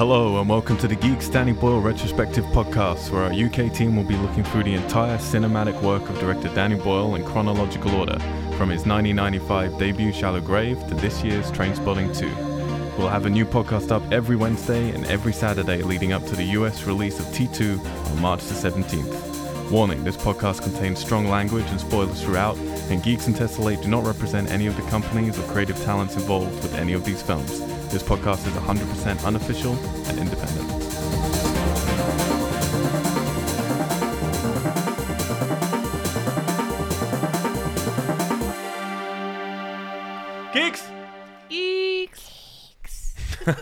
Hello and welcome to the Geeks Danny Boyle Retrospective Podcast, where our UK team will be looking through the entire cinematic work of director Danny Boyle in chronological order, from his 1995 debut Shallow Grave to this year's Trainspotting 2. We'll have a new podcast up every Wednesday and every Saturday leading up to the US release of T2 on March the 17th. Warning, this podcast contains strong language and spoilers throughout, and Geeks and Tessellate do not represent any of the companies or creative talents involved with any of these films. This podcast is 100% unofficial and independent. Geeks! Geeks.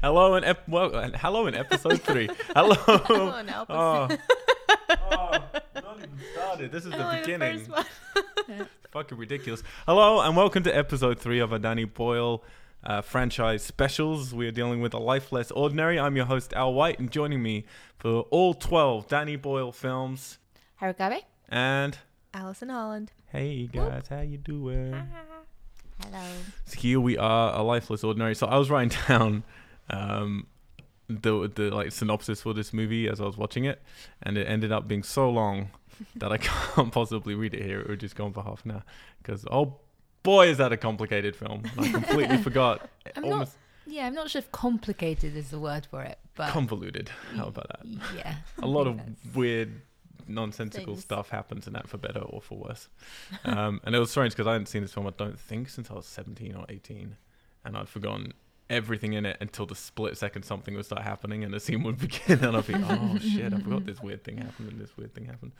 hello and ep- well, uh, hello in episode three. Hello. Hello in episode- Oh. Oh, not even started. This is the Hello, beginning. first one. Fucking ridiculous. Hello and welcome to episode three of a Danny Boyle uh, franchise specials. We are dealing with a life less ordinary. I'm your host Al White, and joining me for all 12 Danny Boyle films. Harukabe. And Alison Holland. hey guys, how you doing? Hello. So here we are, a lifeless ordinary. So I was writing down um, the the like synopsis for this movie as I was watching it, and it ended up being so long that I can't possibly read it here. It would just go on for half an hour because oh boy, is that a complicated film! I completely forgot. I'm not- Yeah, I'm not sure if complicated is the word for it, but convoluted. How about that? yeah, A lot of weird, nonsensical Things. stuff happens in that for better or for worse. Um, and it was strange because I hadn't seen this film, I don't think, since I was 17 or 18. And I'd forgotten everything in it until the split second something would start happening and the scene would begin. And I'd be, oh shit, I forgot this weird thing happened and this weird thing happened.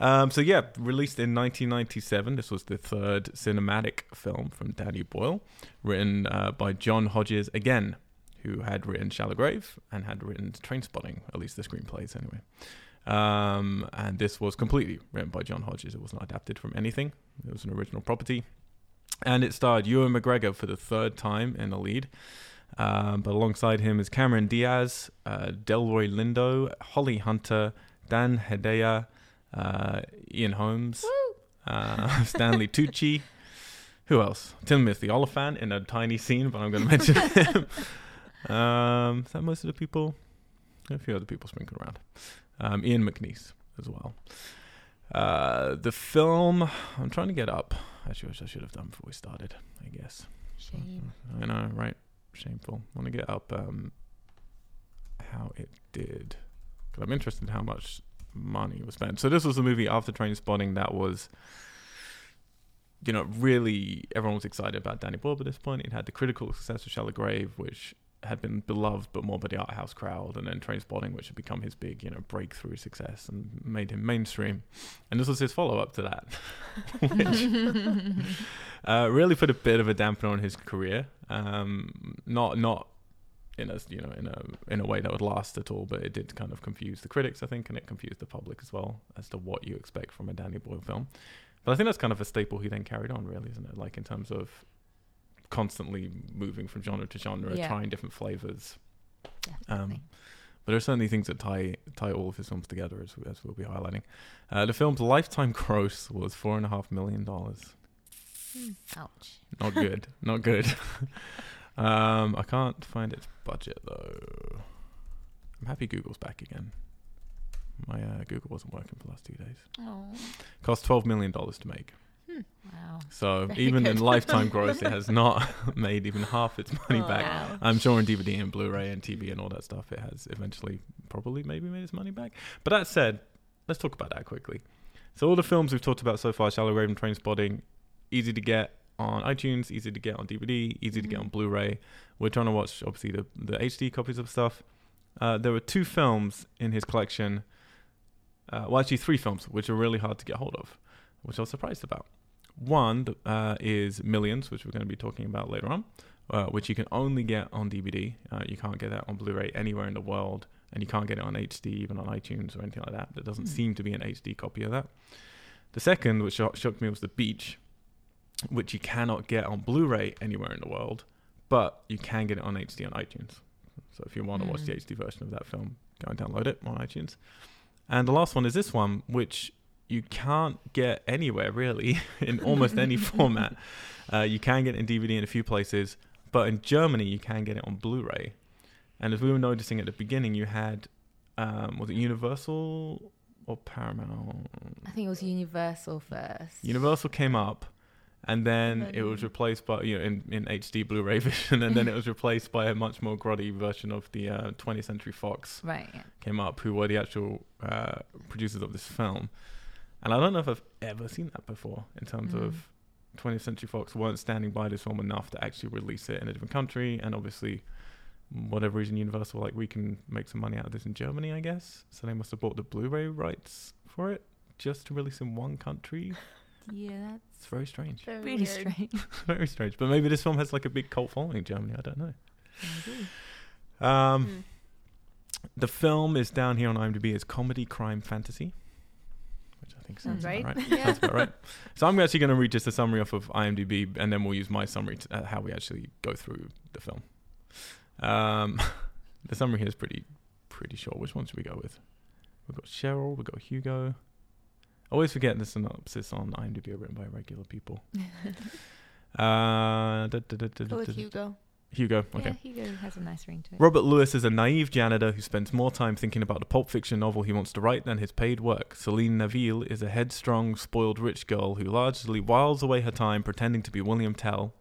Um, so yeah, released in 1997. This was the third cinematic film from Danny Boyle, written uh, by John Hodges again, who had written Shallow Grave and had written Train Spotting, at least the screenplays anyway. Um, and this was completely written by John Hodges. It was not adapted from anything. It was an original property. And it starred Ewan McGregor for the third time in the lead. Um, but alongside him is Cameron Diaz, uh, Delroy Lindo, Holly Hunter, Dan Hedaya, uh, Ian Holmes, uh, Stanley Tucci. Who else? Timothy Olyphant in a tiny scene, but I'm going to mention him. um, is that most of the people? A few other people sprinkled around. Um, Ian McNeice as well. Uh, the film, I'm trying to get up. Actually, which I should have done before we started, I guess. Shame. I know, right? Shameful. I want to get up um, how it did. Because I'm interested in how much money was spent. So this was a movie after Train Spotting that was, you know, really everyone was excited about Danny Boyle at this point. It had the critical success of Shallow Grave, which had been beloved but more by the art house crowd, and then Train Spotting, which had become his big, you know, breakthrough success and made him mainstream. And this was his follow up to that, which uh, really put a bit of a dampener on his career. Um, not not in a you know in a in a way that would last at all, but it did kind of confuse the critics, I think, and it confused the public as well as to what you expect from a Danny Boyle film. But I think that's kind of a staple he then carried on, really, isn't it? Like in terms of constantly moving from genre to genre, Yeah. trying different flavors. Um, but there are certainly things that tie tie all of his films together, as, as we'll be highlighting. Uh, the film's lifetime gross was four and a half million dollars. Ouch. Not good. not good. um, I can't find its budget though. I'm happy Google's back again. My uh, Google wasn't working for the last two days. Oh, Cost twelve million dollars to make. wow. So Very even in lifetime gross, it has not made even half its money Oh, back. wow. I'm sure on DVD and Blu-ray and TV and all that stuff, it has eventually probably maybe made its money back. But that said, let's talk about that quickly. So all the films we've talked about so far, Shallow Grave and Train Spotting, easy to get on iTunes, easy to get on DVD, easy to get Mhm. on Blu-ray. We're trying to watch obviously the the HD copies of stuff. Uh, there were two films in his collection. Uh, well, actually, three films which are really hard to get hold of, which I was surprised about. One uh, is Millions, which we're going to be talking about later on, uh, which you can only get on DVD. Uh, you can't get that on Blu-ray anywhere in the world, and you can't get it on HD, even on iTunes or anything like that. There doesn't Hmm. seem to be an HD copy of that. The second, which shock- shocked me, was The Beach, which you cannot get on Blu-ray anywhere in the world, but you can get it on HD on iTunes. So if you want to watch the Mm. HD version of that film, go and download it on iTunes. And the last one is this one, which you can't get anywhere really in almost any format. Uh, you can get it in DVD in a few places, but in Germany you can get it on Blu-ray. And as we were noticing at the beginning, you had um, was it Universal or Paramount? I think it was Universal first. Universal came up, and then it was replaced by you know in, in HD Blu-ray vision, and then it was replaced by a much more grotty version of the uh, 20th Century Fox Right. Yeah. came up, who were the actual uh, producers of this film. And I don't know if I've ever seen that before in terms Mm. of 20th Century Fox weren't standing by this film enough to actually release it in a different country, and obviously. Whatever reason, Universal like we can make some money out of this in Germany, I guess. So they must have bought the Blu-ray rights for it just to release in one country. Yeah, It's very strange. Very really weird. strange. very strange. But maybe this film has like a big cult following in Germany. I don't know. Maybe. Um, Mm. The film is down here on IMDb as comedy, crime, fantasy, which I think Sounds sounds about right. right. Yeah. Sounds about right. So I'm actually going to read just a summary off of IMDb, and then we'll use my summary to uh, how we actually go through the film. Um, the summary here is pretty pretty short. Which one should we go with? We've got Cheryl. We've got Hugo. Always forget the synopsis on IMDb are written by regular people. uh, da- da- da- da- da- da- Hugo. Hugo. Okay. Yeah, Hugo has a nice ring to it. Robert Lewis is a naive janitor who spends more time thinking about the pulp fiction novel he wants to write than his paid work. Celine Naville is a headstrong, spoiled rich girl who largely whiles away her time pretending to be William Tell,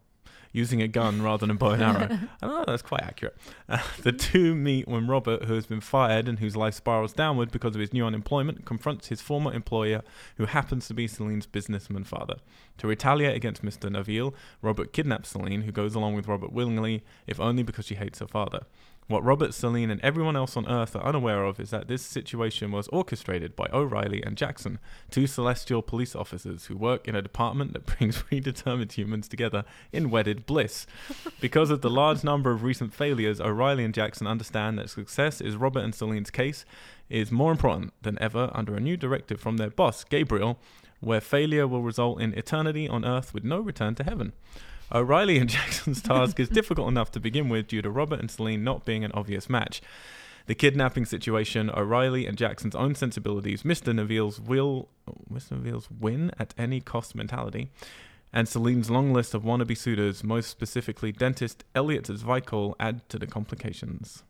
using a gun rather than a bow and arrow. I don't know, that's quite accurate. Uh, the two meet when Robert, who has been fired and whose life spirals downward because of his new unemployment, confronts his former employer, who happens to be Celine's businessman father. To retaliate against Mr. Naville, Robert kidnaps Celine, who goes along with Robert willingly, if only because she hates her father. What Robert, Celine, and everyone else on Earth are unaware of is that this situation was orchestrated by O'Reilly and Jackson, two celestial police officers who work in a department that brings predetermined humans together in wedded bliss. Because of the large number of recent failures, O'Reilly and Jackson understand that success is Robert and Celine's case is more important than ever under a new directive from their boss, Gabriel, where failure will result in eternity on Earth with no return to heaven. O'Reilly and Jackson's task is difficult enough to begin with due to Robert and Celine not being an obvious match. The kidnapping situation, O'Reilly and Jackson's own sensibilities, Mr. Neville's will, Mr. Neville's win at any cost mentality, and Celine's long list of wannabe suitors, most specifically dentist Elliot Zweikel, add to the complications.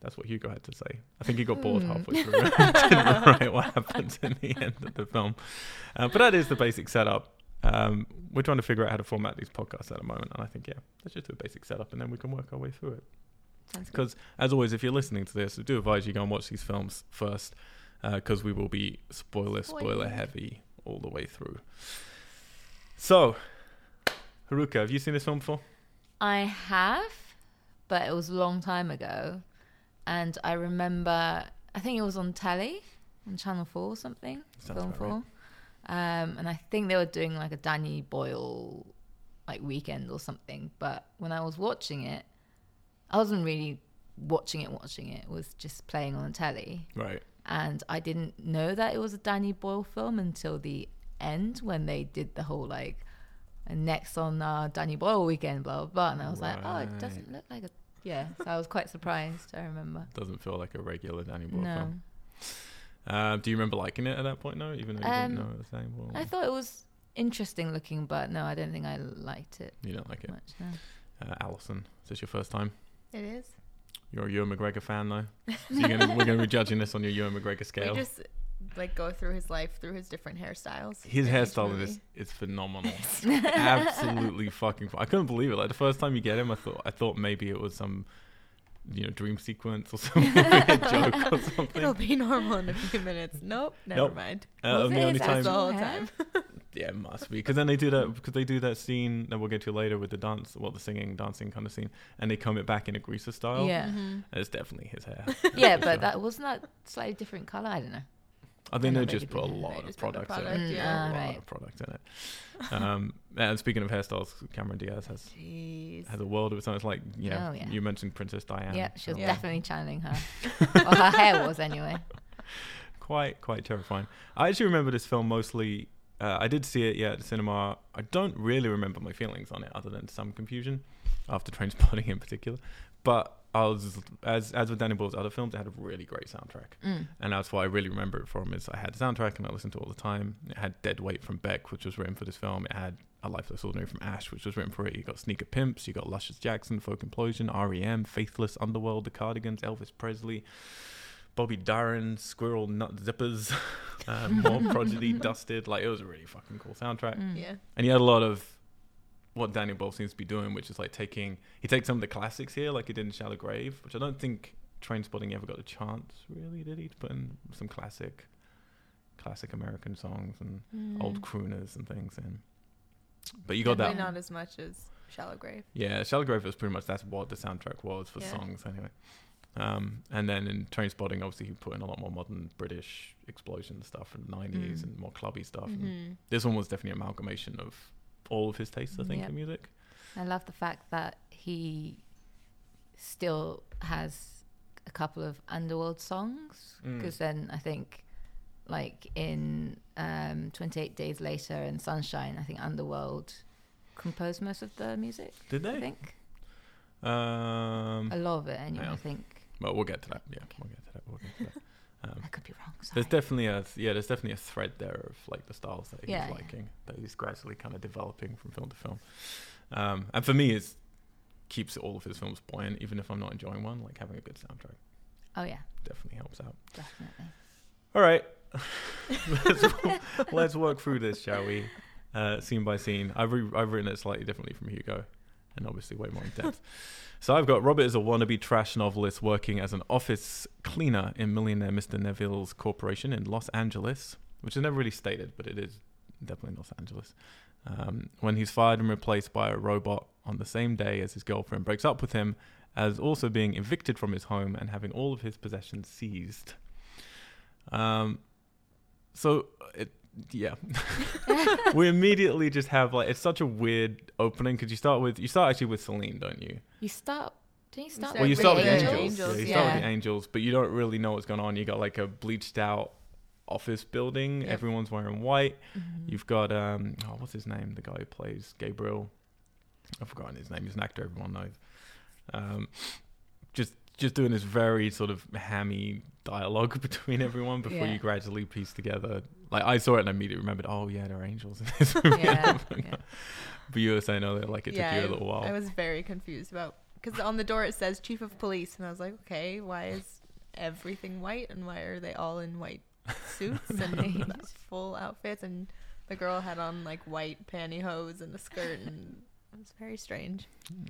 That's what Hugo had to say. I think he got bored Hmm. halfway through. Didn't write what happens in the end of the film. Uh, but that is the basic setup. Um, we're trying to figure out how to format these podcasts at the moment, and I think yeah, let's just do a basic setup, and then we can work our way through it. Because as always, if you're listening to this, I do advise you go and watch these films first, because we will be spoiler spoiler Spoiler. heavy all the way through. So, Haruka, have you seen this film before? I have, but it was a long time ago. And I remember, I think it was on telly, on Channel 4 or something, Sounds Film 4. right. Um, and I think they were doing like a Danny Boyle like weekend or something. But when I was watching it, I wasn't really watching it, watching it. It was just playing on the telly. Right. And I didn't know that it was a Danny Boyle film until the end when they did the whole like, next on uh, Danny Boyle weekend, blah, blah, blah. And I was like, oh, it doesn't look like a. Yeah. So I was quite surprised, I remember. Doesn't feel like a regular Danny Boyle no. film. Uh, do you remember liking it at that point? No, even though you Um, didn't know it was Danny Boyle. I thought it was interesting looking, but no, I don't think I liked it you don't like it. much. No. Uh, Allison, is this your first time? It is. You're a Ewan McGregor fan, though. So you're gonna, we're going to be judging this on your Ewan McGregor scale. We just like go through his life through his different hairstyles. His hairstyle in movie. is phenomenal. Absolutely fucking. Fun. I couldn't believe it. Like the first time you get him, I thought I thought maybe it was some, you know, dream sequence or some weird joke or something. It'll be normal in a few minutes. Nope, never Nope. mind. Uh, Was the it only time, the whole time. yeah, it must be because then they do that because they do that scene that we'll get to later with the dance, well, the singing, dancing kind of scene, and they comb it back in a greaser style. Yeah. Mhm. it's definitely his hair. Yeah, but sure. that wasn't that slightly different color. I don't know. I think they just put a lot of products in it. yeah. a lot of products in it. Um, and speaking of hairstyles, Cameron Diaz has Jeez. has a world of its own. It's like yeah, Oh, yeah. you mentioned Princess Diana. yeah, she was Yeah. definitely channeling her. or her hair was anyway. quite quite terrifying. I actually remember this film mostly. Uh, I did see it yeah at the cinema. I don't really remember my feelings on it other than some confusion after Trainspotting in particular. But I was as as with Danny Boyle's other films, it had a really great soundtrack, Mm. and that's what I really remember it from. Is I had the soundtrack and I listened to it all the time. It had Dead Weight from Beck, which was written for this film. It had A Life Less Ordinary from Ash, which was written for it. You got Sneaker Pimps, you got Luscious Jackson, Folk Implosion, REM, Faithless, Underworld, The Cardigans, Elvis Presley, Bobby Darin, Squirrel Nut Zippers, uh, more Prodigy, Dusted. Like it was a really fucking cool soundtrack. Mm. Yeah. And he had a lot of what Daniel Boyle seems to be doing, which is like taking he takes some of the classics here, like he did in Shallow Grave, which I don't think Train Spotting ever got a chance, really, did he? To put in some classic classic American songs and Mm. old crooners and things in. But you got Definitely that not as much as Shallow Grave. yeah, Shallow Grave was pretty much that's what the soundtrack was for Yeah. songs anyway. Um, and then in Train Spotting, obviously he put in a lot more modern British explosion stuff from the 90s Mm. and more clubby stuff. And Mhm. this one was definitely an amalgamation of all of his tastes, I think, Yep. in music. I love the fact that he still has a couple of underworld songs Mm. because then I think like in um, 28 Days Later and Sunshine, I think Underworld composed most of the music. Did they? I think Um, a lot of it anyway. yeah. I think well, we'll get to that. Yeah, we'll get to that. We'll get to that. Um, I could be wrong. Sorry. there's definitely a yeah, there's definitely a thread there of like the styles that he's Yeah, yeah. liking that he's gradually kind of developing from film to film. Um, and for me, it keeps all of his films buoyant, even if I'm not enjoying one. Like having a good soundtrack oh yeah, definitely helps out. definitely. All right, let's, let's work through this, shall we? Uh, scene by scene. I've re- I've written it slightly differently from Hugo, and obviously way more in depth. so I've got Robert is a wannabe trash novelist working as an office cleaner in millionaire Mr. Neville's corporation in Los Angeles, which is never really stated, but it is definitely Los Angeles. Um, when he's fired and replaced by a robot on the same day as his girlfriend breaks up with him, as also being evicted from his home and having all of his possessions seized. Um, so it, yeah, we immediately just have like it's such a weird opening because you start with you start actually with Celine, don't you? You start. Don't you start? start Well, you with start with the the Angels. angels. Angels, Yeah, you start with the angels, but you don't really know what's going on. You got like a bleached out office building. Yep. Everyone's wearing white. Mhm. You've got um oh what's his name? The guy who plays Gabriel. I've forgotten his name. He's an actor everyone knows. Um, just just doing this very sort of hammy dialogue between everyone before Yeah. you gradually piece together. Like I saw it and I immediately remembered. Oh yeah, there are angels in this movie. yeah, yeah. but you were saying earlier like it yeah, took you a little while. I was very confused about because on the door it says chief of police, and I was like, okay, why is everything white, and why are they all in white suits and full outfits, and the girl had on like white pantyhose and a skirt, and it was very strange.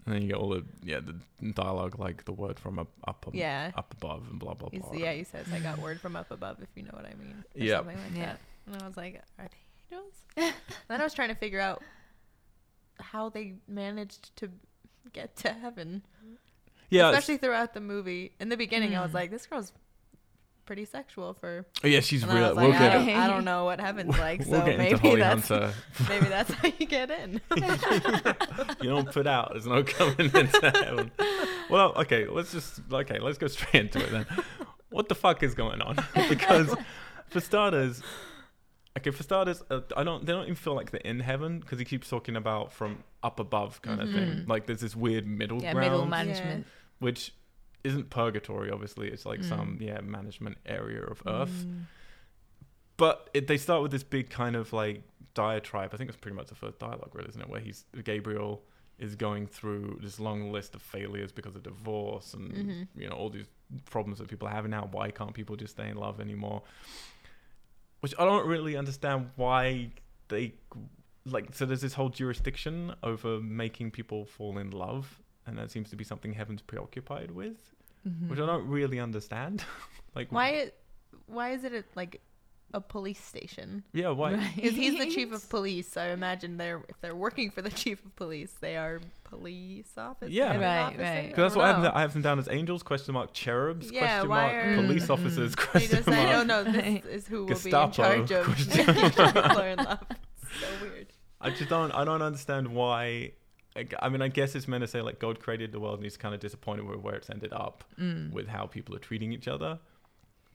and then you get all the yeah the dialogue like the word from up up ab- Yeah. up above and blah blah He's, blah. yeah, he says, I got word from up above, if you know what I mean. yeah, Something like Yeah. that. And I was like, are they angels? then I was trying to figure out how they managed to get to heaven. yeah, Especially throughout the movie. In the beginning, I was Mm. like, this girl's pretty sexual for. oh, yeah, she's And then I real. was we'll like, get I, don't, I don't know what heaven's like, so we'll get maybe Holly that's Hunter. maybe that's how you get in. you don't put out. There's no coming into heaven. Well, okay, let's just okay, let's go straight into it then. What the fuck is going on? because for starters, okay, for starters, uh, I don't. They don't even feel like they're in heaven because he keeps talking about from up above kind of thing. Like there's this weird middle Yeah, ground, middle management. which isn't purgatory. Obviously, it's like Mm. some yeah management area of Earth. Mm. But it, they start with this big kind of like diatribe. I think it's pretty much the first dialogue, really, isn't it? Where he's Gabriel is going through this long list of failures because of divorce and Mhm. you know all these problems that people are having now. Why can't people just stay in love anymore? Which I don't really understand why they like. So there's this whole jurisdiction over making people fall in love, and that seems to be something heaven's preoccupied with, Mhm. which I don't really understand. like why? Why is it a, like a police station? Yeah, why? Because he's the chief of police, so I imagine they're if they're working for the chief of police, they are police officers. Yeah. Right, officers? right. Because that's what I have. I have them down as angels question mark cherubs Yeah, question why mark are- police Mm, officers mm. They question just say, mark. "Oh no, this is who will Gestapo be in charge of question making people are in love." So weird. I just don't I don't understand why. I g- I mean, I guess it's meant to say like God created the world and he's kind of disappointed with where it's ended up Mm. with how people are treating each other.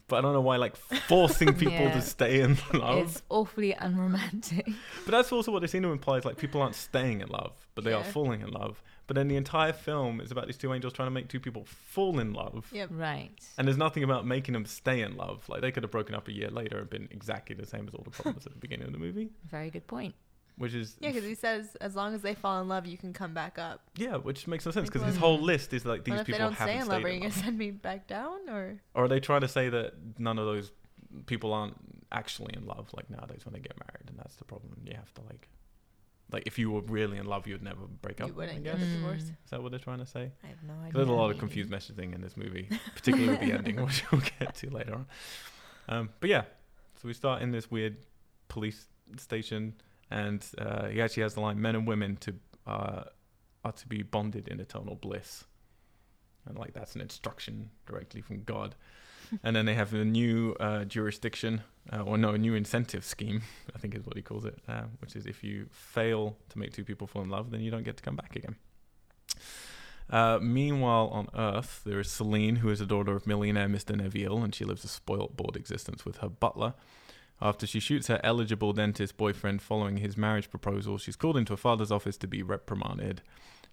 But I don't know why like forcing people Yeah. to stay in love. It's awfully unromantic. But that's also what they seem to imply is like people aren't staying in love, but they are falling in love. But then the entire film is about these two angels trying to make two people fall in love. Yep. right. And there's nothing about making them stay in love. Like they could have broken up a year later and been exactly the same as all the problems at the beginning of the movie. Very good point. Which is Yeah, because he says as long as they fall in love, you can come back up. yeah, which makes no sense because his whole list is like these But if they people don't stay in love, are you gonna send me back down or? Or are they trying to say that none of those people aren't actually in love like nowadays when they get married, and that's the problem? You have to like, like if you were really in love, you'd never break up. You wouldn't get a divorce. Is that what they're trying to say? I have no idea. There's a lot of confused messaging in this movie, particularly with the ending, which we'll get to later on. Um, but yeah, so we start in this weird police station, and uh, he actually has the line: "Men and women to uh, are to be bonded in eternal bliss," and like that's an instruction directly from God. and then they have a new uh, jurisdiction, uh, or no, a new incentive scheme, I think is what he calls it, uh, which is if you fail to make two people fall in love, then you don't get to come back again. Uh, meanwhile, on Earth, there is Celine, who is a daughter of millionaire Mr. Neville, and she lives a spoilt, bored existence with her butler. After she shoots her eligible dentist boyfriend following his marriage proposal, she's called into her father's office to be reprimanded.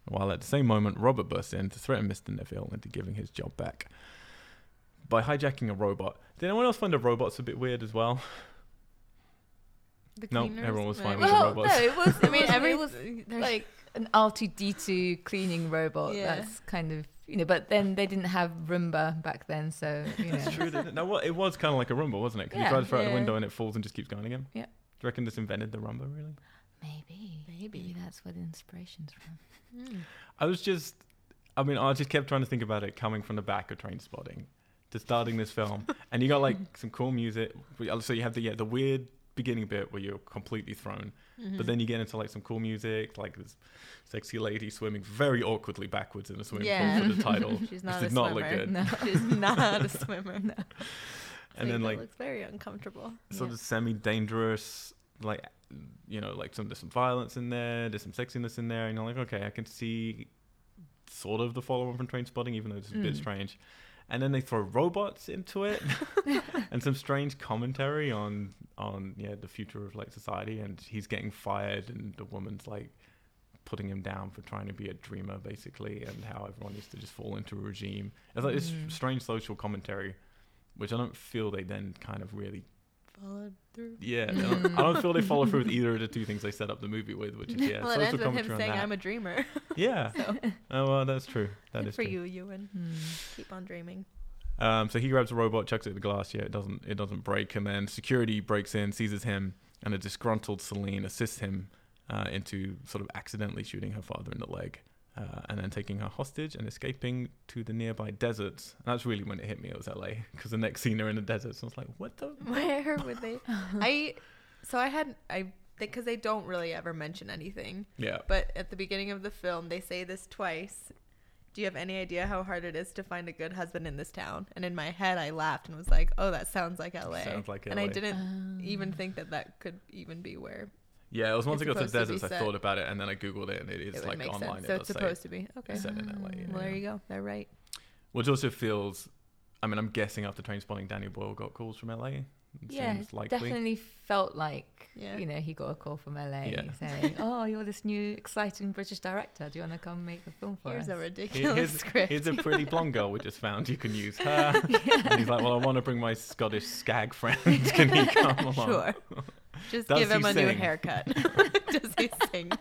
While at the same moment, Robert bursts in to threaten Mr. Neville into giving his job back by hijacking a robot. Did anyone else find the robots a bit weird as well? No, cleaners? everyone was fine I with the mean- Well, no, it was. I mean, every it was like an R2D2 cleaning robot. Yeah. That's kind of you know. But then they didn't have Roomba back then, so you know. It's true, didn't it? No, what it was kind of like a Roomba, wasn't it? Because Yeah. you try to throw it out the window and it falls and just keeps going again. Yeah. Do you reckon this invented the Roomba, really? Maybe, Maybe. that's where the inspiration's from. Mm. I was just, I mean, I just kept trying to think about it coming from the back of Train Spotting to starting this film, and you got like some cool music. So you have the yeah the weird beginning bit where you're completely thrown, Mm-hmm. but then you get into like some cool music, like this sexy lady swimming very awkwardly backwards in a swimming Yeah. pool for the title. She's This not did a not look good. No. She's not a swimmer. no. And then like looks very uncomfortable. sort Yeah. of semi-dangerous like you know like some there's some violence in there there's some sexiness in there and you're like okay i can see sort of the follow-on from train spotting even though it's a bit Mm. strange and then they throw robots into it and some strange commentary on on yeah the future of like society and he's getting fired and the woman's like putting him down for trying to be a dreamer basically and how everyone needs to just fall into a regime it's like this Mm. strange social commentary which i don't feel they then kind of really Followed through. yeah, I don't, I don't feel they follow through with either of the two things they set up the movie with, which is yeah, well, it social ends with him saying, that. "I'm a dreamer." yeah. Oh well, that's true. That Good is for true. you, Ewan. Hmm. Keep on dreaming. Um, so he grabs a robot, chucks it at the glass. Yeah, it doesn't. It doesn't break, and then security breaks in, seizes him, and a disgruntled Celine assists him uh, into sort of accidentally shooting her father in the leg, uh, and then taking her hostage and escaping to the nearby deserts. And that's really when it hit me. It was L.A. because the next scene they're in the deserts. And I was like, what the? Where would they? I so I had I because they don't really ever mention anything. Yeah. But at the beginning of the film, they say this twice. Do you have any idea how hard it is to find a good husband in this town? And in my head, I laughed and was like, "Oh, that sounds like L.A." Sounds like LA. And I didn't Um, even think that that could even be where Yeah, it was once I got to the supposed to deserts, I thought about it, and then I googled it, and it is it like online. sense. So does it's supposed to be okay. set in LA. yeah, Well, there you go. They're right. Which also feels, I mean, I'm guessing after train spotting, Danny Boyle got calls from LA. It Yeah, seems likely. definitely felt like Yeah. you know he got a call from LA Yeah. saying, "Oh, you're this new exciting British director. Do you want to come make a film for Here's us?" a ridiculous here's, script. here's a pretty blonde girl we just found. You can use her. And he's like, well, I want to bring my Scottish skag friend. Can he come along? Sure. Just Does give him a new haircut. Does he sing?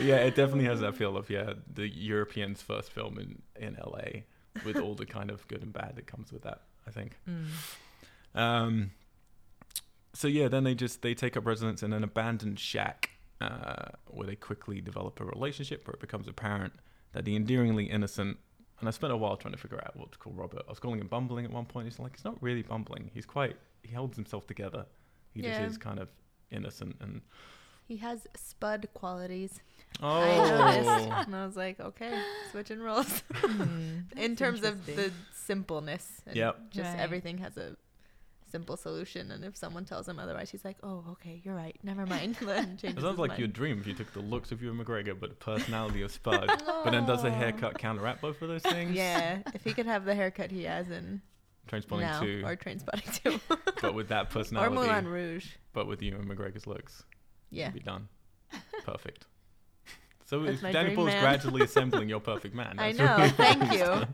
Yeah, it definitely has that feel of yeah, the European's first film in in LA, with all the kind of good and bad that comes with that. I think. Mm. Um, so yeah, then they just they take up residence in an abandoned shack, uh, where they quickly develop a relationship. Where it becomes apparent that the endearingly innocent, and I spent a while trying to figure out what to call Robert. I was calling him bumbling at one point. He's like, he's not really bumbling. He's quite. He holds himself together. He Yeah. just is kind of innocent and. He has spud qualities. Oh, I noticed, and I was like, okay, switching roles. Hmm. In terms of the simpleness, and Yep. just Right. everything has a simple solution. And if someone tells him otherwise, he's like, oh, okay, you're right. Never mind. Then It sounds like mind. your dream if you took the looks of Ewan McGregor but the personality of Spud. But then does the haircut counteract both of those things? Yeah, if he could have the haircut he has in Trainspotting now, 2, or Trainspotting 2, but with that personality, or Moulin Rouge. but with Ewan McGregor's looks. Yeah. Be done. Perfect. So That's Danny Boyle's gradually assembling your perfect man. I know. really Thank you.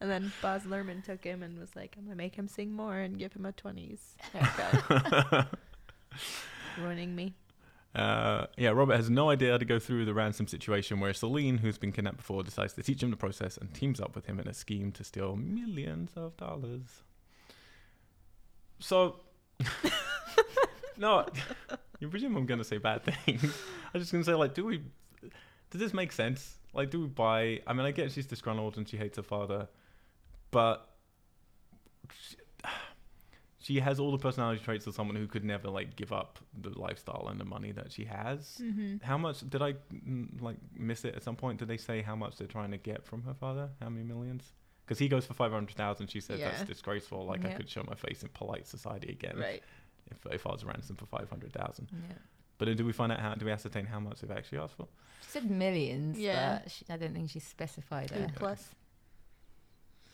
And then Baz Luhrmann took him and was like, I'm gonna make him sing more and give him a twenties haircut. ruining me. Uh, yeah, Robert has no idea how to go through the ransom situation where Celine, who's been kidnapped before, decides to teach him the process and teams up with him in a scheme to steal millions of dollars. So, no, you presume I'm going to say bad things. I'm just going to say, like, do we, does this make sense? Like, do we buy, I mean, I get she's disgruntled and she hates her father, but she, she has all the personality traits of someone who could never like give up the lifestyle and the money that she has. Mm-hmm. How much did I mm, like miss it at some point? Did they say how much they're trying to get from her father? How many millions? Because he goes for five hundred thousand. She said that's disgraceful. Like I could show my face in polite society again Right. if if I was ransomed for five hundred thousand. Yeah. But do we find out how? Do we ascertain how much they've actually asked for? She said millions, Yeah. but she, I don't think she specified Eight it. plus.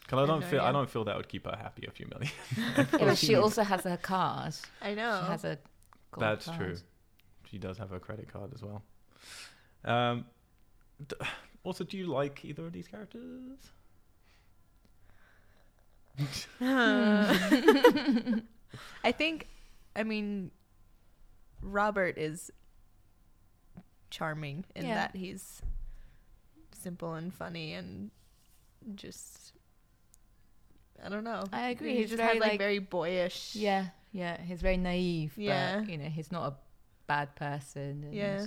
Because I I don't feel I don't feel that would keep her happy. A few million. Yeah, but she also has her card. I know. She has a gold That's card. true. She does have a credit card as well. Um, d- also, do you like either of these characters? I think, I mean, Robert is charming in Yeah. that he's simple and funny and just. I don't know. I agree. He He's just very, has like, like- very boyish. Yeah, yeah. He's very naive. Yeah. But, you know, he's not a bad person. And, Yeah.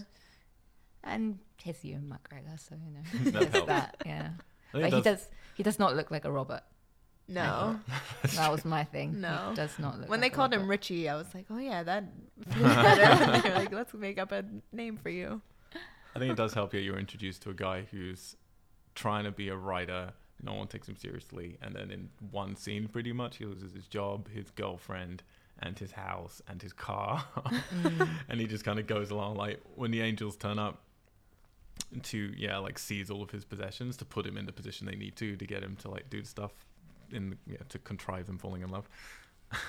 And he's Ewan McGregor, so you know, That that. Yeah. I think But he it does. He does not look like a Robert. No. That was my thing. No. He does not look. When like they a called him Richie, I was like, oh yeah, that better. They're like, let's make up a name for you. I think it does help you. You're introduced to a guy who's trying to be a writer. No one takes him seriously, and then in one scene, pretty much, he loses his job, his girlfriend, and his house and his car, Mm. and he just kind of goes along. Like when the angels turn up to, yeah, like seize all of his possessions to put him in the position they need to to get him to like do stuff in, yeah, to contrive them falling in love.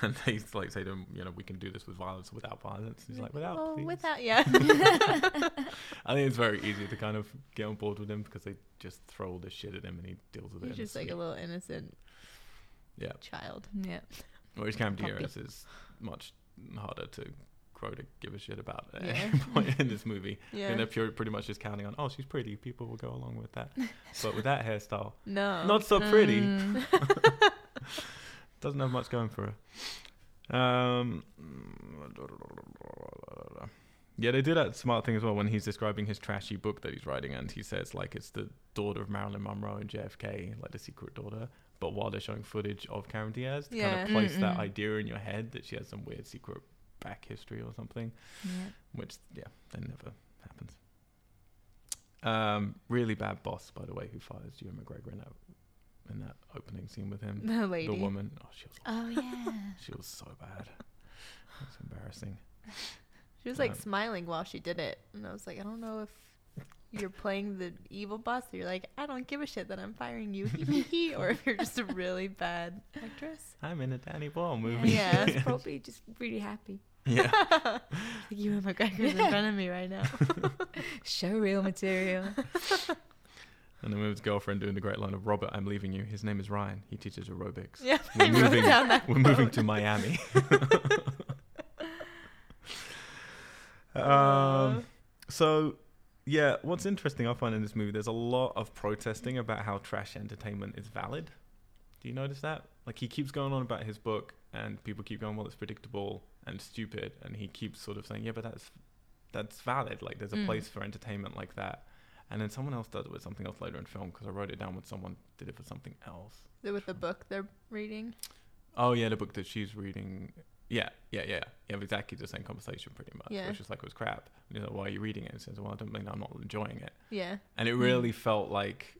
And they like say to him, you know, we can do this with violence or without violence. He's like, without, Oh, please." without, yeah. I think it's very easy to kind of get on board with him because they just throw all this shit at him and he deals with it. He's just like a little innocent yeah. child. Yeah. Whereas Cam. Diaz is much harder to grow to give a shit about at Yeah. any point in this movie. Yeah. And if you're pretty much just counting on, oh, she's pretty, people will go along with that. but with that hairstyle, No. not so pretty. Mm. Doesn't have much going for her. Um, yeah, they do that smart thing as well when he's describing his trashy book that he's writing, and he says like it's the daughter of Marilyn Monroe and JFK, like the secret daughter. But while they're showing footage of Cameron Diaz, to kind of place that Mm-mm. idea in your head that she has some weird secret back history or something, Yeah. which yeah, that never happens. Um, really bad boss, by the way, who fires Ewan McGregor in that in that opening scene with him. The lady. The woman, oh, she was Oh yeah. she was so bad. It's embarrassing. She was like Um, smiling while she did it, and I was like, I don't know if you're playing the evil boss, or you're like, I don't give a shit that I'm firing you, or if you're just a really bad actress. I'm in a Danny Boyle movie. Yeah. He's probably just really happy. yeah. Ewan McGregor's in front of me right now. Show real material. And then we with his girlfriend doing the great line of Robert, I'm leaving you. His name is Ryan. He teaches aerobics. yeah, We're moving- We're moving to Miami. Um, so, yeah, what's interesting I find in this movie, there's a lot of protesting about how trash entertainment is valid. Do you notice that? Like, he keeps going on about his book, and people keep going, well, it's predictable and stupid. And he keeps sort of saying, yeah, but that's that's valid. Like, there's a Mm. place for entertainment like that. And then someone else does it with something else later in film because I wrote it down when someone did it for something else. Is it with the book they're reading? Oh yeah, the book that she's reading. Yeah, yeah, yeah. You have exactly the same conversation pretty much. Yeah. Which is like it was crap. You're like, why are you reading it? And says, well, I don't mean I'm not enjoying it. Yeah, And it really felt like,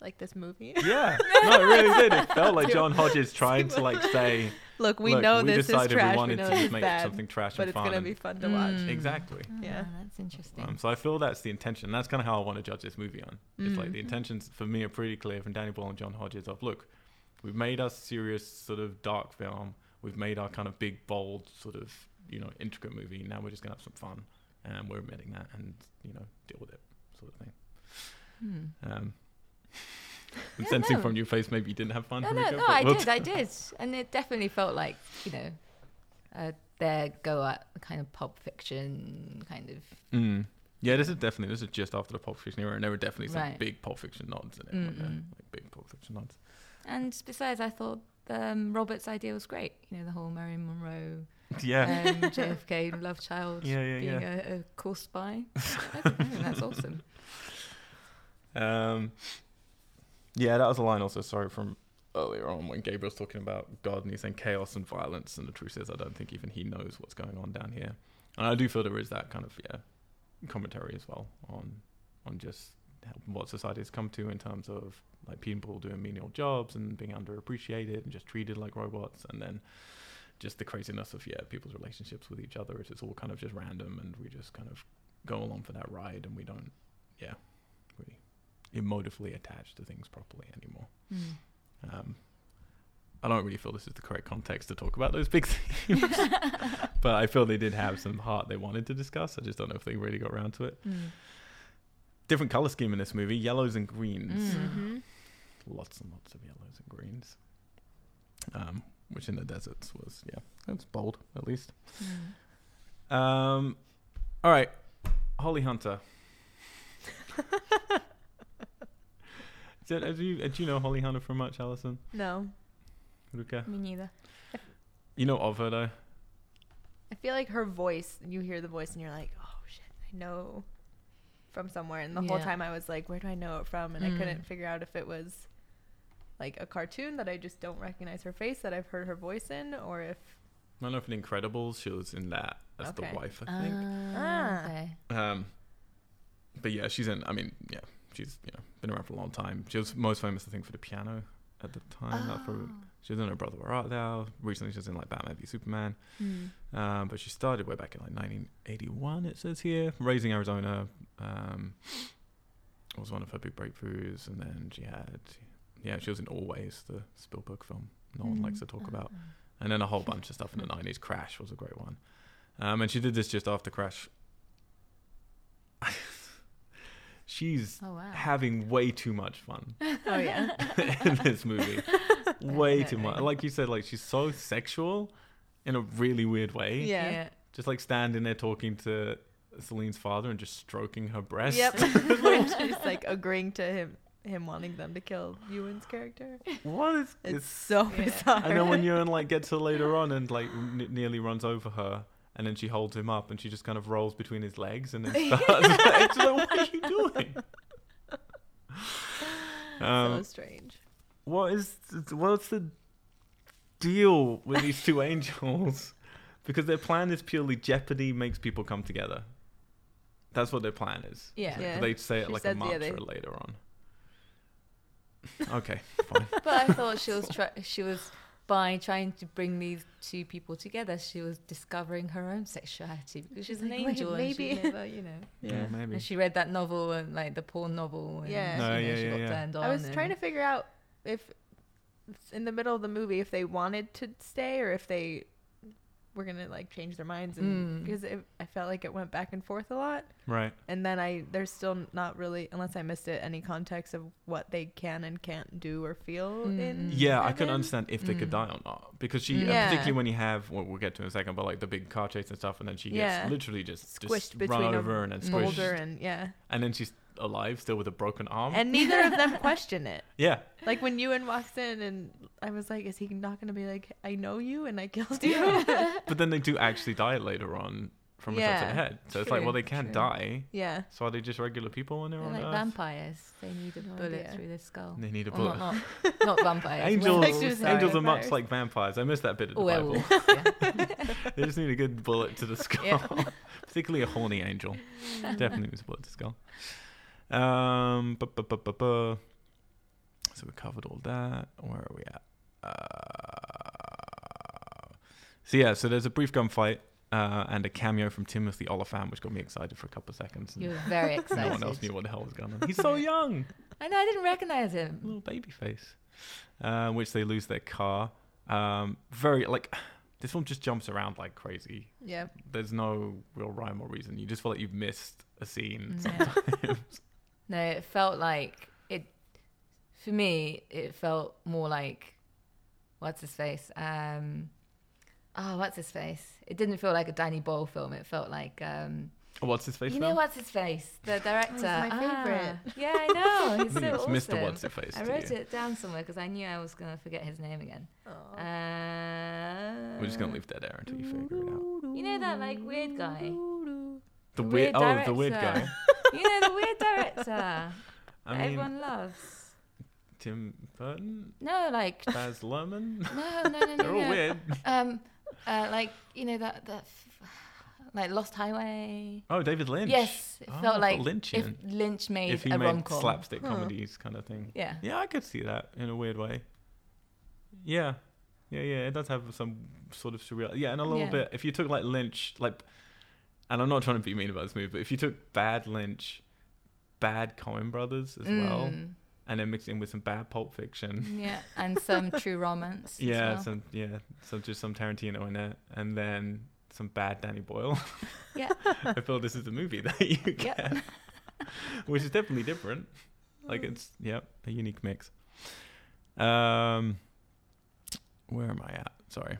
like this movie. yeah, no, it really did. It felt like John Hodges trying to like say, Look, we look, know we this is decided trash. we We, wanted know to this just is make bad, something trash but and it's gonna be fun to watch. Mm. Exactly. Yeah. Ah, that's interesting. Um, so I feel that's the intention. That's kind of how I want to judge this movie on. It's like the Mm. intentions for me are pretty clear from Danny Boyle and John Hodges of look, we've made our serious sort of dark film. We've made our kind of big, bold, sort of you know intricate movie. Now we're just gonna have some fun, and we're admitting that, and you know deal with it, sort of thing. Hmm. Um, I'm Yeah, sensing no. from your face maybe you didn't have fun. No, no, Rico, no, I did, I did, and it definitely felt like you know, a their go at kind of pulp fiction kind of. Mm. Yeah, this is definitely this is just after the Pulp Fiction era, and there were definitely some Right. big Pulp Fiction nods in it. Mm-mm. Like big Pulp Fiction nods. And besides, I thought um, Robert's idea was great. You know, the whole Marilyn Monroe, Yeah, um, JFK love child Yeah, yeah, being yeah. A, a cool spy. I think, I think that's awesome. Um, yeah, that was a line also, sorry, from earlier on when Gabriel's talking about God and he's saying chaos and violence. And the truth is, I don't think even he knows what's going on down here. And I do feel there is that kind of, yeah, commentary as well on on just what society has come to in terms of like people doing menial jobs and being underappreciated and just treated like robots. And then just the craziness of, yeah, people's relationships with each other. It's just all kind of just random and we just kind of go along for that ride and we don't, yeah, emotively attached to things properly anymore. Mm. Um, I don't really feel this is the correct context to talk about those big themes, but I feel they did have some heart they wanted to discuss. I just don't know if they really got around to it. Mm. Different color scheme in this movie: yellows and greens. Mm. Mm-hmm. Lots and lots of yellows and greens. Um, which in the deserts was yeah, that's bold at least. Mm. Um, all right, Holly Hunter. Do, do you, do you know Holly Hunter from much, Alison? No, Luca? Me neither. You know of her though? I feel like her voice. You hear the voice, and you're like, "Oh shit, I know." From somewhere, and the whole time I was like, "Where do I know it from?" And I Mm. couldn't figure out if it was like a cartoon that I just don't recognize her face that I've heard her voice in, or if I don't know if in Incredibles she was in that as Okay. the wife, I think. Ah. okay. Um, but yeah, she's in. I mean, yeah, she's you know been around for a long time. She was most famous, I think, for the piano at the time. Probably, Oh. she was in O Brother Where Art Thou. Recently, she was in like Batman v Superman. Mm. Um, but she started way back in like 1981. It says here, Raising Arizona. Um, was one of her big breakthroughs, and then she had, yeah, she was in Always, the Spielberg film. No one likes to talk about. and then a whole bunch of stuff in the nineties. Crash was a great one, um, and she did this just after Crash. She's Oh wow. having way too much fun oh yeah, in this movie, way too much. Like you said, like she's so sexual in a really weird way. yeah, just like standing there talking to Celine's father and just stroking her breast. yep. She's like agreeing to him, him wanting them to kill Ewan's character. what is It's, it's so Yeah. bizarre. And then when Ewan like gets her later on and like n- nearly runs over her, and then she holds him up and she just kind of rolls between his legs and then starts. it's like, what are you doing? so Um, strange. what is what's the deal with these two angels? Because their plan is purely jeopardy makes people come together. That's what their plan is. Yeah. Yeah. They say it She like a yeah, mantra they- later on. Okay, fine. But I thought she was try- she was by trying to bring these two people together, she was discovering her own sexuality because she's an Like, wait, angel and maybe- she never, you know. Yeah, maybe. And she read that novel and like the porn novel. And, Yeah. you know, yeah, she yeah, got yeah. turned on. I was trying to figure out if in the middle of the movie if they wanted to stay or if they were gonna like change their minds and Mm. because it, I felt like it went back and forth a lot Right. and then I there's still not really unless I missed it any context of what they can and can't do or feel Mm. in Yeah, I couldn't understand if they could Mm. die or not because she, uh, Yeah. particularly when you have, well, we'll get to in a second, but like the big car chase and stuff, and then she gets Yeah. literally just Squished just between run a over and then squished, and yeah and then she's alive still with a broken arm. and neither of them question it yeah, like when Ewan walks in and I was like is he not gonna be like I know you and I killed you but then they do actually die later on from a shot to the head. So it's like, well, they can true. die. yeah So are they just regular people when they're They're on like Earth? vampires. They need a No bullet idea. through their skull. They need a Well, bullet. not, not, not vampires. Angels, Like she was werewolves, saying. angels are much like vampires. I missed that bit of the Or Bible. yeah. they just need a good bullet to the skull. Yeah. Particularly a horny angel. Definitely needs a bullet to the skull. Um, bu- bu- bu- bu- bu. So we covered all that. Where are we at? Uh, so yeah, so there's a brief gunfight uh, and a cameo from Timothy Olyphant, which got me excited for a couple of seconds. You were very excited. no one else knew what the hell was going on. He's so young, I know. I didn't recognize him. little baby face. Uh, which they lose their car. Um, very like this film just jumps around like crazy. yeah There's no real rhyme or reason. You just feel like you've missed a scene. No. No, it felt like it. For me, it felt more like what's his face. Um, oh, what's his face? It didn't feel like a Danny Boyle film. It felt like um, Oh, what's his face? you now? know what's his face? The director. my Ah, favorite. yeah, I know. He's I so it's awesome. Mr. What's His Face. I wrote you. it down somewhere because I knew I was gonna forget his name again. Uh, We're just gonna leave dead air until you figure it out. You know that like weird guy. The The weird, weird oh, the weird guy. you know the weird director I mean, everyone loves. Tim Burton, No, like Baz Luhrmann. no, no, no, no. They're all no. weird. Um, uh, like you know that that f- like Lost Highway. Oh, David Lynch. Yes, it Oh, felt like Lynchian. if Lynch made if he a made rom com. slapstick Huh. comedies kind of thing. Yeah. Yeah, I could see that in a weird way. Yeah, yeah, yeah. It does have some sort of surreal. Yeah, and a little Yeah. bit. If you took like Lynch, like, and I'm not trying to be mean about this movie, but if you took bad Lynch, bad Coen Brothers as well, Mm, and then mixed in with some bad Pulp Fiction. yeah, and some true romance. Yeah, well. some yeah, some just some Tarantino in it, and then some bad Danny Boyle. Yeah. I feel this is the movie that you get, Yep. which is definitely different. Like it's yeah, a unique mix. Um, where am I at? Sorry,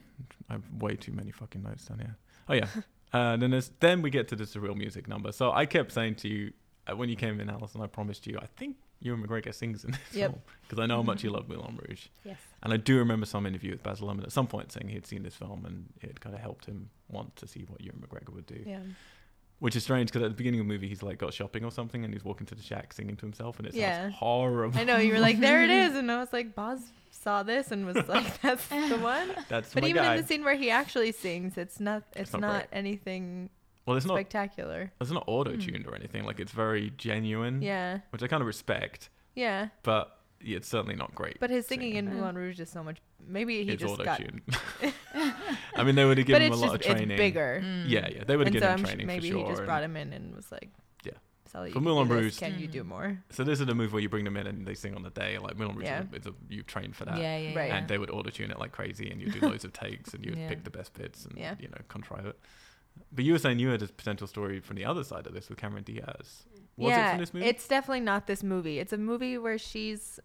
I have way too many fucking notes down here. Oh yeah, uh, then there's then we get to the surreal music number. So I kept saying to you uh, when you came in, Alison, I promised you I think Ewan McGregor sings in this Yep. film because I know how much you love Moulin Rouge. Yes. And I do remember some interview with Baz Luhrmann at some point saying he had seen this film and it had kind of helped him want to see what Ewan McGregor would do. Yeah. Which is strange because at the beginning of the movie he's like got shopping or something and he's walking to the shack singing to himself and it Yeah. sounds horrible. I know you were like, there it is, and I was like, Baz saw this and was like, that's the one. That's But my even guy. in the scene where he actually sings, it's not. It's, not not, anything well, it's not spectacular. it's not auto tuned or anything. Like it's very genuine, Yeah. which I kind of respect. Yeah. But yeah, it's certainly not great. But his singing in Yeah. Moulin Rouge is so much. Maybe he it's just auto got. tuned. I mean, they would have But given him a it's lot just of training. it's bigger. Mm. Yeah, yeah, they would have And so given I'm him sh- training maybe for sure. Maybe he just and- brought him in and was like, Yeah. Sally, For you Moulin Rouge- Can you do more? So this is a movie where you bring them in and they sing on the day. Like Moulin Rouge, Yeah. is a, it's you train for that. Yeah, yeah, Right. and they would auto tune it like crazy, and you do loads of takes, and you would Yeah. pick the best bits, and Yeah. you know contrive it. But you were saying you had a potential story from the other side of this with Cameron Diaz. Was yeah, it from this movie? it's definitely not this movie. It's a movie where she's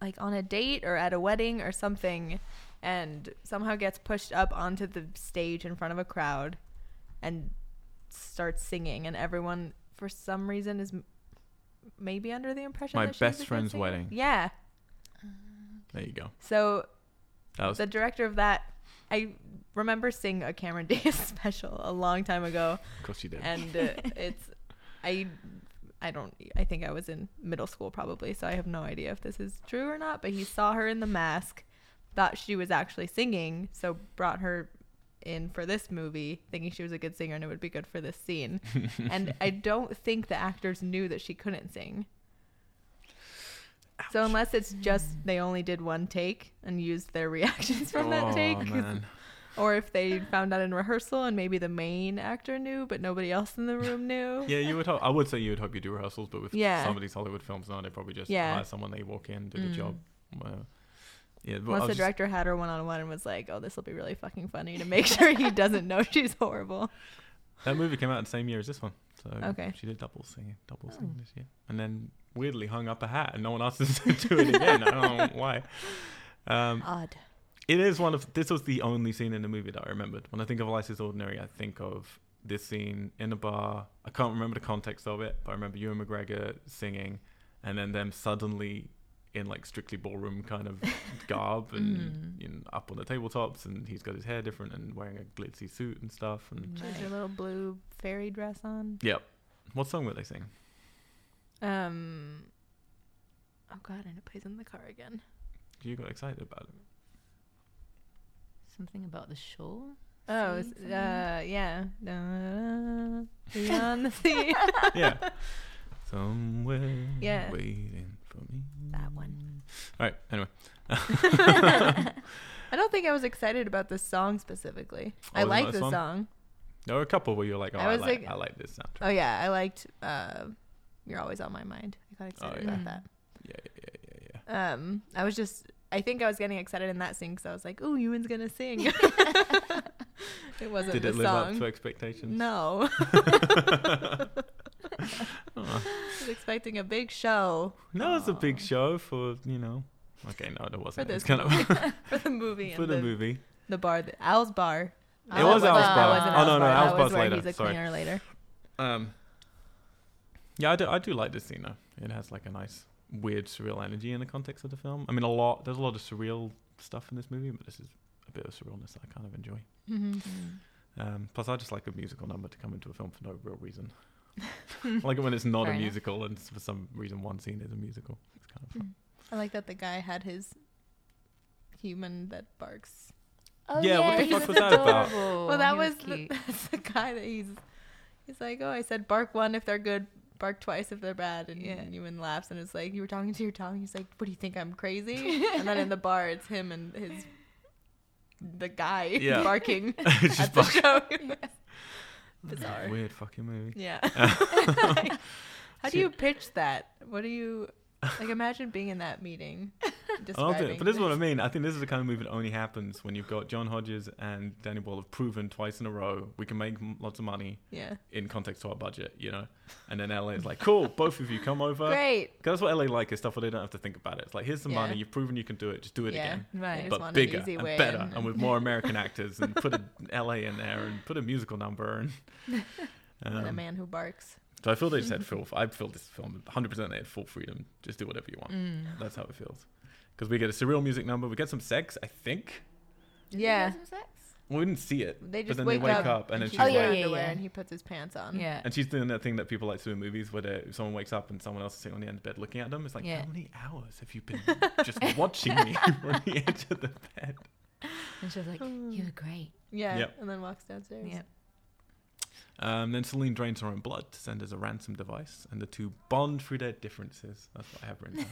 like on a date or at a wedding or something, and somehow gets pushed up onto the stage in front of a crowd, and starts singing, and everyone for some reason is m- maybe under the impression My that best a good friend's singer. wedding. Yeah. there you go. So That was the director of that, I remember seeing a Cameron Diaz special a long time ago, of course you did. and uh, it's I I don't I think I was in middle school probably, so I have no idea if this is true or not. But he saw her in the mask, thought she was actually singing, so brought her in for this movie, thinking she was a good singer and it would be good for this scene. and I don't think the actors knew that she couldn't sing. So unless it's just they only did one take and used their reactions from oh, that take, or if they found out in rehearsal and maybe the main actor knew but nobody else in the room knew. Yeah, you would hope. I would say you would hope you do rehearsals, but with Yeah. some of these Hollywood films now, they probably just Yeah. hire someone, they walk in, do the Mm. job. Well, yeah, Once the just- director had her one on one and was like, "Oh, this will be really fucking funny," to make sure he doesn't know she's horrible. that movie came out the same year as this one, so Okay. she did double singing, double Oh. singing this year, and then weirdly hung up a hat, and no one asked us to do it again. I don't know why. Um, Odd. It is one of this was the only scene in the movie that I remembered. When I think of Life Less Ordinary, I think of this scene in a bar. I can't remember the context of it, but I remember Ewan McGregor singing, and then them suddenly in like strictly ballroom kind of garb and Mm. you know, up on the tabletops, and he's got his hair different and wearing a glitzy suit and stuff. And She has her little blue fairy dress on. yep, what song would they sing? Um. Oh God, and it plays in the car again. You got excited about it. Something about the shore. Oh, Sea, it's, something? uh, yeah. Beyond the sea. yeah. Somewhere Yeah. waiting for me. That one. All right. Anyway. I don't think I was excited about this song specifically. Oh, I like the song? song. There were a couple where you're like, oh, I I, like, like- I like this soundtrack. Oh yeah, I liked. Uh, You're always on my mind. I got excited yeah. about that. Yeah, yeah, yeah, yeah. Um, I was just. I think I was getting excited in that scene because I was like, "Oh, Ewan's gonna sing." it wasn't Did it live song. up to expectations? no, Oh. I was expecting a big show No, it's a big show for you know. Okay, no, there wasn't. this it's kind of for the movie. for and the movie. The bar, the, Al's bar. It was that Al's that bar. wasn't Oh, no, no, bar. Al's that bar's was later, He's a sorry. cleaner later. Um, yeah, I do. I do like this scene though. It has like a nice, weird, surreal energy in the context of the film. I mean, a lot. There's a lot of surreal stuff in this movie, but this is a bit of surrealness that I kind of enjoy. Mm-hmm. Um, plus, I just like a musical number to come into a film for no real reason. I like it when it's not Fair a enough. musical and for some reason one scene is a musical. It's kind of fun. Mm. I like that the guy had his human that barks. Oh, Yeah, what the he's fuck was that about? adorable. well, that He was, the, that's the guy that he's. He's like, oh, I said bark one if they're good, bark twice if they're bad, and Yeah. Newman laughs and it's like you were talking to your tongue. He's like, what do you think I'm crazy? and then in the bar, it's him and his the guy Yeah. barking at just the fuck- show. Bizarre. Weird fucking movie. Yeah. How do you pitch that? What do you like? Imagine being in that meeting. Describing think, but this is what I mean. I think this is the kind of movie that only happens when you've got John Hodges and Danny Boyle have proven twice in a row we can make m- lots of money Yeah. in context to our budget, you know. And then LA is like, cool, both of you come over. Great. 'Cause that's what LA like is stuff where they don't have to think about it. It's like, here's some Yeah. money, you've proven you can do it, just do it Yeah. again. Right. But an bigger easy and way better, in. and with more American actors, and put a LA in there, and put a musical number, and And a um, man who barks. so I feel they just had full. I feel this film 100 percent they had full freedom. Just do whatever you want. Mm. That's how it feels. Because we get a surreal music number, we get some sex, I think. Did Yeah. have some sex? We didn't see it, They but just then wake, they wake up, up, and then she's she's Oh, yeah, in yeah, underwear yeah. and he puts his pants on. Yeah. and she's doing that thing that people like to do in movies, where they- someone wakes up and someone else is sitting on the end of the bed looking at them. It's like, Yeah. how many hours have you been just watching me on the edge of the bed? And she was like, "You were great." Yeah. Yep. And then walks downstairs. Yeah. Um, then Celine drains her own blood to send as a ransom device, and the two bond through their differences. That's what I have written down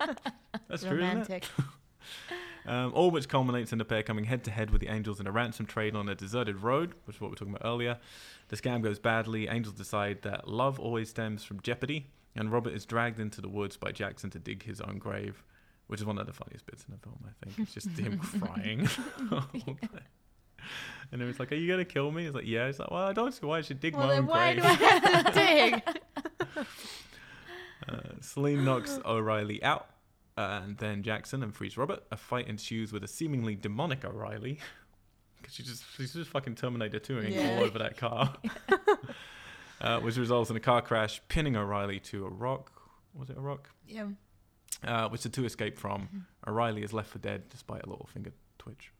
here. That's true? Romantic. Um, all which culminates in the pair coming head to head with the Angels in a ransom trade on a deserted road, which is what we were talking about earlier. The scam goes badly. Angels decide that love always stems from jeopardy, and Robert is dragged into the woods by Jackson to dig his own grave, which is one of the funniest bits in the film, I think. It's just him crying. and it was like, Are you going to kill me? He's like, Yeah. He's like, Well, I don't see why I should dig well, my own why grave. do I have to dig? Uh, Celine knocks O'Reilly out, uh, and then Jackson and frees Robert. A fight ensues with a seemingly demonic O'Reilly, because she just she's just fucking Terminator 2ing Yeah. all over that car, uh, which results in a car crash, pinning O'Reilly to a rock. Was it a rock? yeah. Uh, which the two escape from. O'Reilly is left for dead despite a little finger twitch.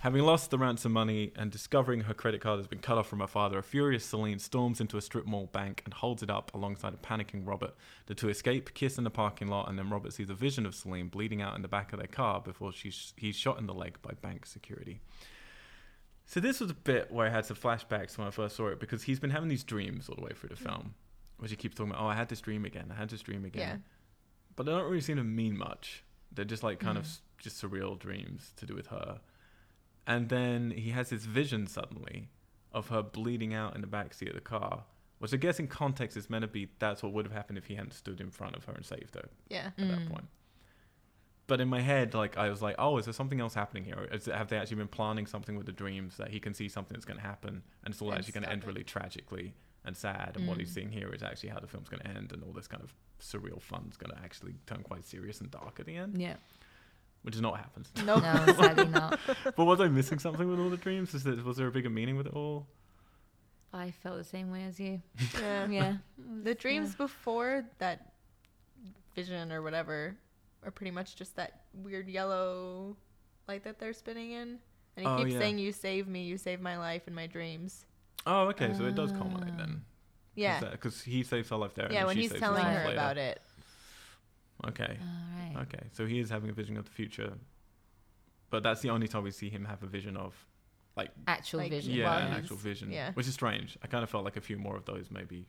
Having lost the ransom money and discovering her credit card has been cut off from her father, a furious Celine storms into a strip mall bank and holds it up alongside a panicking Robert. The two escape, kiss in the parking lot, and then Robert sees a vision of Celine bleeding out in the back of their car before she's, he's shot in the leg by bank security. So this was a bit where I had some flashbacks when I first saw it because he's been having these dreams all the way through the mm. film, which he keeps talking about. Oh, I had this dream again. I had this dream again Yeah. but they don't really seem to mean much. They're just like kind of s- just surreal dreams to do with her. And then he has this vision suddenly of her bleeding out in the backseat of the car, which I guess in context is meant to be that's what would have happened if he hadn't stood in front of her and saved her Yeah. at that Mm. point. But in my head, like I was like, oh, is there something else happening here? Is have they actually been planning something with the dreams that he can see something that's going to happen and it's all And actually going to end it. really tragically and sad? And what he's Mm. seeing here is actually how the film's going to end, and all this kind of surreal fun's going to actually turn quite serious and dark at the end, Yeah. Which is not what happens. Nope. No, sadly not. but was I missing something with all the dreams? Is there, was there a bigger meaning with it all? I felt the same way as you. Yeah. Yeah. The dreams before that vision or whatever are pretty much just that weird yellow light that they're spinning in. And he Oh, keeps yeah. saying, You save me, you save my life in my dreams. Oh, okay, so it does culminate then. Yeah. Because he saves her life there. and Yeah, then when she he's saves telling life her later. about it. Okay. All right. Okay, so he is having a vision of the future, but that's the only time we see him have a vision of, like, Actual Like, vision. yeah, an actual vision, yeah. which is strange. I kind of felt like a few more of those maybe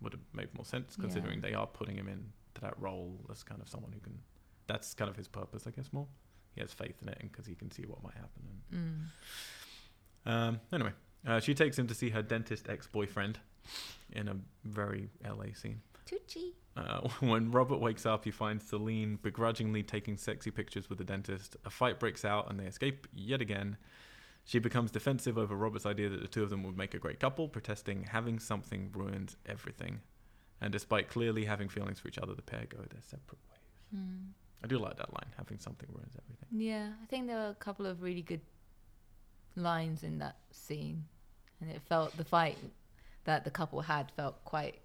would have made more sense, Yeah. considering they are putting him in to that role as kind of someone who can. That's kind of his purpose, I guess. More, he has faith in it, and because he can see what might happen. And, Mm. um, anyway, uh, she takes him to see her dentist ex-boyfriend in a very LA scene. Tucci. Uh, when Robert wakes up, he finds Celine begrudgingly taking sexy pictures with the dentist. A fight breaks out and they escape yet again. She becomes defensive over Robert's idea that the two of them would make a great couple, protesting having something ruins everything. And despite clearly having feelings for each other, the pair go their separate ways. Mm. I do like that line. Having something ruins everything. Yeah, I think there were a couple of really good lines in that scene, and it felt the fight that the couple had felt quite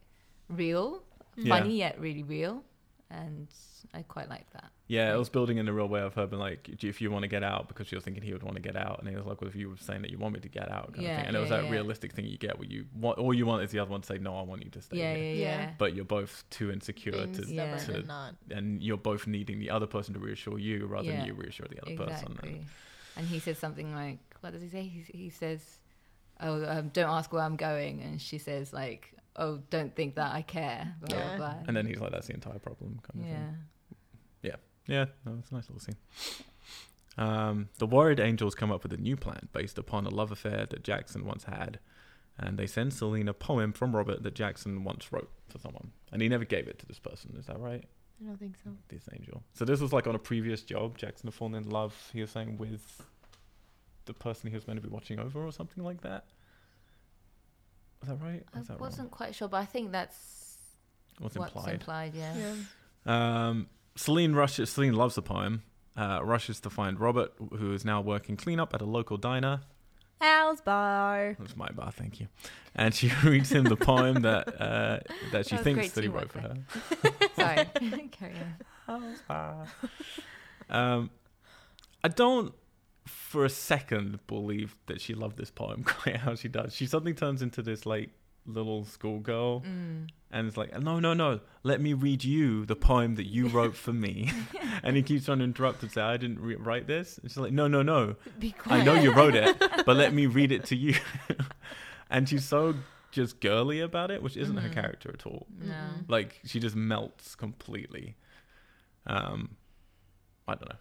real, Yeah. funny yet really real, and I quite like that. Yeah, it was building in a real way of her being like, if you want to get out, because she was thinking he would want to get out, and he was like, well, if you were saying that you want me to get out, kind of Yeah, thing. and it was yeah, that yeah. realistic thing you get where you want, all you want is the other one to say, no, I want you to stay Yeah, here. yeah, Yeah. yeah. But you're both too insecure Being to, Yeah. to and not. and you're both needing the other person to reassure you rather Yeah. than you reassure the other person. Exactly. And, And he says something like, "What does he say?" He, he says, "Oh, um, don't ask where I'm going," and she says like, "Oh, don't think that I care." Blah, Yeah. blah, blah. and then he's like, that's the entire problem. Kind of yeah, thing. Yeah, no, it's a nice little scene. Um, the worried angels come up with a new plan based upon a love affair that Jackson once had, and they send Celine a poem from Robert that Jackson once wrote for someone, and he never gave it to this person. Is that right? I don't think so. This angel. So this was like on a previous job. Jackson had fallen in love. He was saying with the person he was meant to be watching over, or something like that. Was that right? Or I that wasn't quite sure, but I think that's wrong? What's what's implied? implied. Yeah. Yeah. Um, Celine rushes. Celine loves the poem. Uh, rushes to find Robert, who is now working cleanup at a local diner. Al's bar. That's my bar, thank you. And she reads him the poem that uh, that she That thinks that he wrote for her. Sorry. Carry on. Um, I don't, for a second, believe that she loved this poem quite how she does. She suddenly turns into this like little schoolgirl, Mm. and it's like, no, no, no, let me read you the poem that you wrote for me. and he keeps trying to interrupt and say, I didn't re- write this. And she's like, no, no, no, Be quiet. I know you wrote it, but let me read it to you. and she's so just girly about it, which isn't her Mhm. character at all. No. Like she just melts completely. Um, I don't know.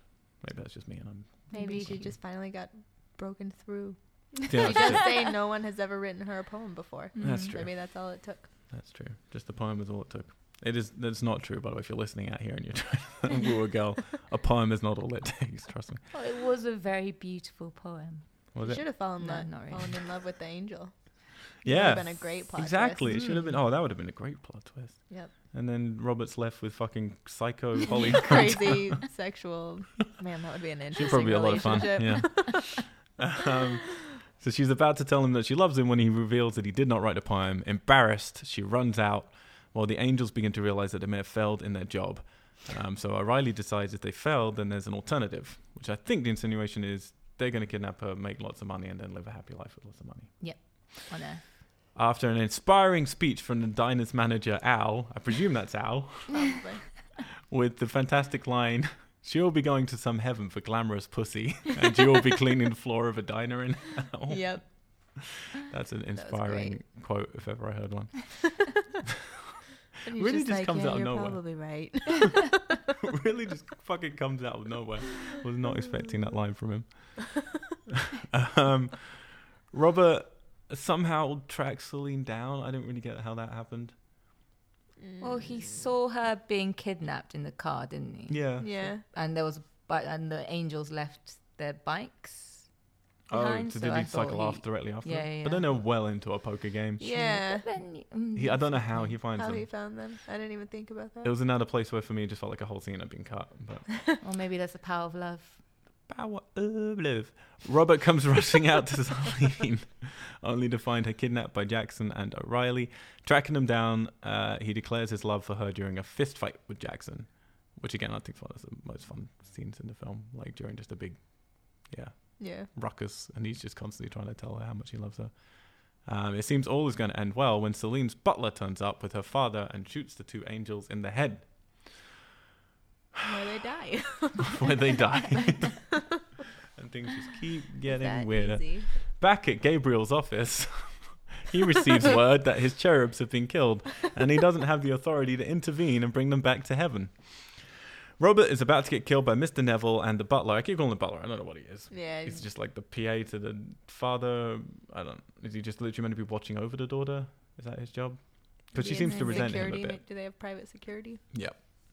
Maybe that's just me, and I'm. Maybe she Something. just finally got broken through. Yeah, She that's, does true. say no one has ever written her a poem before. That's Mm. true. Maybe that's all it took. that's true. Just the poem is all it took. It is. That's not true. By the way, if you're listening out here and you're trying to woo a girl, a poem is not all it takes. Trust me. Oh, it was a very beautiful poem. Was you it? should have fallen, No, lo- not really. fallen in love with the angel. Yeah. Would have been a great plot Exactly. twist. It should have been. Oh, that would have been a great plot twist. Yep. And then Robert's left with fucking psycho Holly. Crazy sexual. Man, that would be an interesting She'd interesting probably be a lot of fun. Yeah. um, so she's about to tell him that she loves him when he reveals that he did not write the poem. Embarrassed, she runs out while the angels begin to realize that they may have failed in their job. Um, so O'Reilly decides if they failed, then there's an alternative, which I think the insinuation is they're going to kidnap her, make lots of money, and then live a happy life with lots of money. On Earth. After an inspiring speech from the diner's manager, Al, I presume that's Al, with the fantastic line, She'll be going to some heaven for glamorous pussy, and you'll be cleaning the floor of a diner in hell. Yep. That's an inspiring quote, if ever I heard one. Really just, just like, comes yeah, out of nowhere. probably right. really just fucking comes out of nowhere. Was not expecting that line from him. um, Robert somehow tracks Celine down. I didn't really get how that happened. Well, he saw her being kidnapped in the car, didn't he? Yeah. Yeah. And there was, but and the angels left their bikes. Oh, behind, so so did I he cycle thought off directly after? Yeah, yeah, But then they're well into a poker game. Yeah. But then, mm, He, I don't know how he finds How them. he found them. I didn't even think about that. It was another place where for me it just felt like a whole scene had been cut. But Or maybe that's the power of love. Power of love. Robert comes rushing out to Celine, only to find her kidnapped by Jackson and O'Reilly. Tracking them down, uh, he declares his love for her during a fist fight with Jackson, which again I think is one of the most fun scenes in the film. Like during just a big, yeah, yeah. ruckus, and he's just constantly trying to tell her how much he loves her. Um, it seems all is going to end well when Celine's butler turns up with her father and shoots the two angels in the head, Where they die. where they die. and things just keep getting weirder. easy. Back at Gabriel's office, he receives word that his cherubs have been killed, and he doesn't have the authority to intervene and bring them back to heaven. Robert is about to get killed by Mr. Naville and the butler. I keep calling him the butler. I don't know what he is. Yeah. He's just like the PA to the father. I don't. Is he just literally meant to be watching over the daughter? Is that his job? Because she seems to resent him a bit. Do they have private security? Yeah.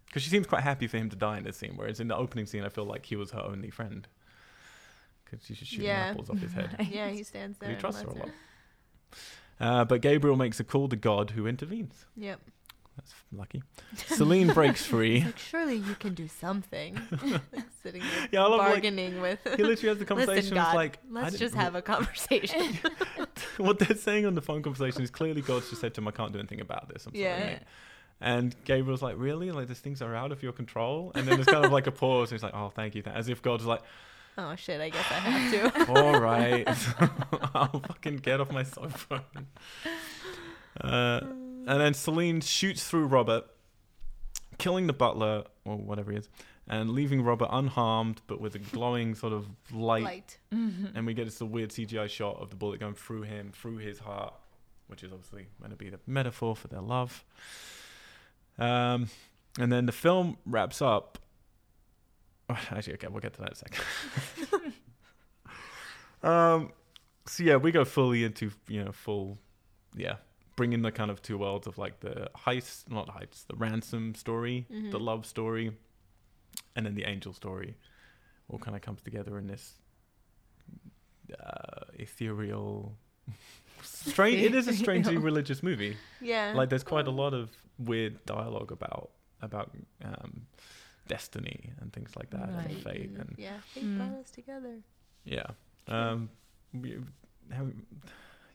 Because she seems quite happy for him to die in this scene, whereas in the opening scene, I feel like he was her only friend. Because she's just shooting Yeah. apples off his head. Yeah, he stands there. he trusts her a lot. Uh, but Gabriel makes a call to God, who intervenes. Yep. That's lucky. Celine breaks free. Like, surely you can do something. like, sitting there Yeah, love like bargaining with. he literally has the conversation. Listen, God, like let's just have a conversation. what they're saying on the phone conversation is clearly God's just said to him, "I can't do anything about this." I'm sorry, Yeah. mate." And Gabriel's like, "Really? Like these things are out of your control?" And then there's kind of like a pause. And he's like, "Oh, thank you," as if God's like, oh shit! I guess I have to. "All right, I'll fucking get off my sofa." Uh, and then Celine shoots through Robert, killing the butler or whatever he is, and leaving Robert unharmed, but with a glowing sort of light. Light. And we get this weird CGI shot of the bullet going through him, through his heart, which is obviously meant to be the metaphor for their love. Um, and then the film wraps up. Actually, okay, we'll get to that in a second. um, so yeah, we go fully into you know full, yeah, bringing the kind of two worlds of like the heist, not heist, the ransom story, the Mhm. love story, and then the angel story, all kind of comes together in this uh, ethereal. Strange. It is a strangely religious movie. Yeah. Like, there's quite a lot of weird dialogue about about um, destiny and things like that, and fate, and yeah. Fate Mm. brought us together. yeah. Um, we- how,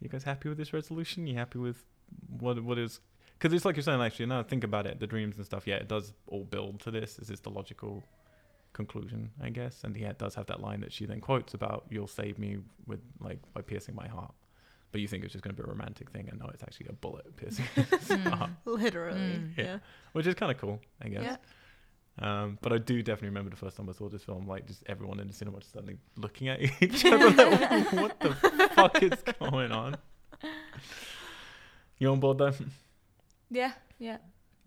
you guys happy with this resolution? You happy with what what is? Because it's like you're saying. Actually, now think about it, the dreams and stuff. Yeah, it does all build to this. this Is this the logical conclusion? I guess. And yeah, it does have that line that she then quotes about "You'll save me with like by piercing my heart." But you think it's just going to be a romantic thing, and no, it's actually a bullet piercing his heart, Literally. Mm. Yeah. Yeah. which is kind of cool, I guess. Yeah. Um, but I do definitely remember the first time I saw this film, like just everyone in the cinema just suddenly looking at each other, like, what the fuck is going on? You on board though? Yeah, yeah,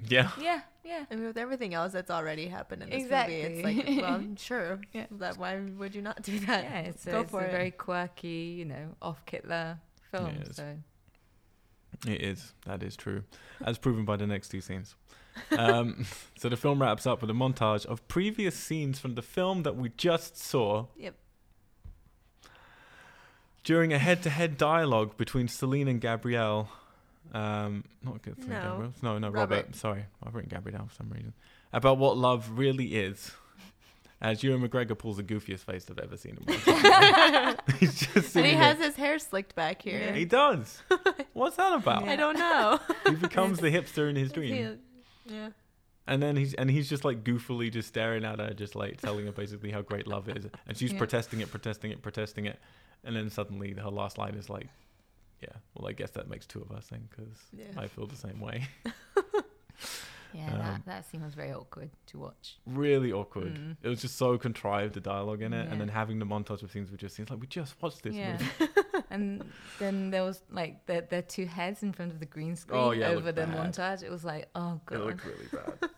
Yeah. yeah, yeah. I mean, with everything else that's already happened in this Exactly. movie, it's like, well, sure. Yeah. That why would you not do that? Yeah, it's a, Go it's for a very quirky, you know, off Kitler film. It is. So It is. That is true, as proven by the next two scenes. Um, so the film wraps up with a montage of previous scenes from the film that we just saw Yep. during a head-to-head dialogue between Celine and Gabrielle. Um, not good. No. Gabrielle. No, no, Robert. Robert. Sorry, I've written Gabrielle for some reason. About what love really is. As Ewan McGregor pulls the goofiest face I've ever seen in my life. He's just And he there. has his hair slicked back here. He does. What's that about? I don't know. He becomes the hipster in his dream. Yeah. And then he's and he's just like goofily just staring at her, just like telling her basically how great love is, and she's Yeah. protesting it, protesting it, protesting it, and then suddenly her last line is like, "Yeah, well, I guess that makes two of us then, because Yeah. I feel the same way." Yeah, Um, that that scene was very awkward to watch. really awkward. Mm. It was just so contrived the dialogue in it, Yeah. and then having the montage of things we just seen. It's like we just watched this yeah. movie. and then there was like the the two heads in front of the green screen Oh, yeah, over the bad. montage. It was like, oh God. It looked really bad.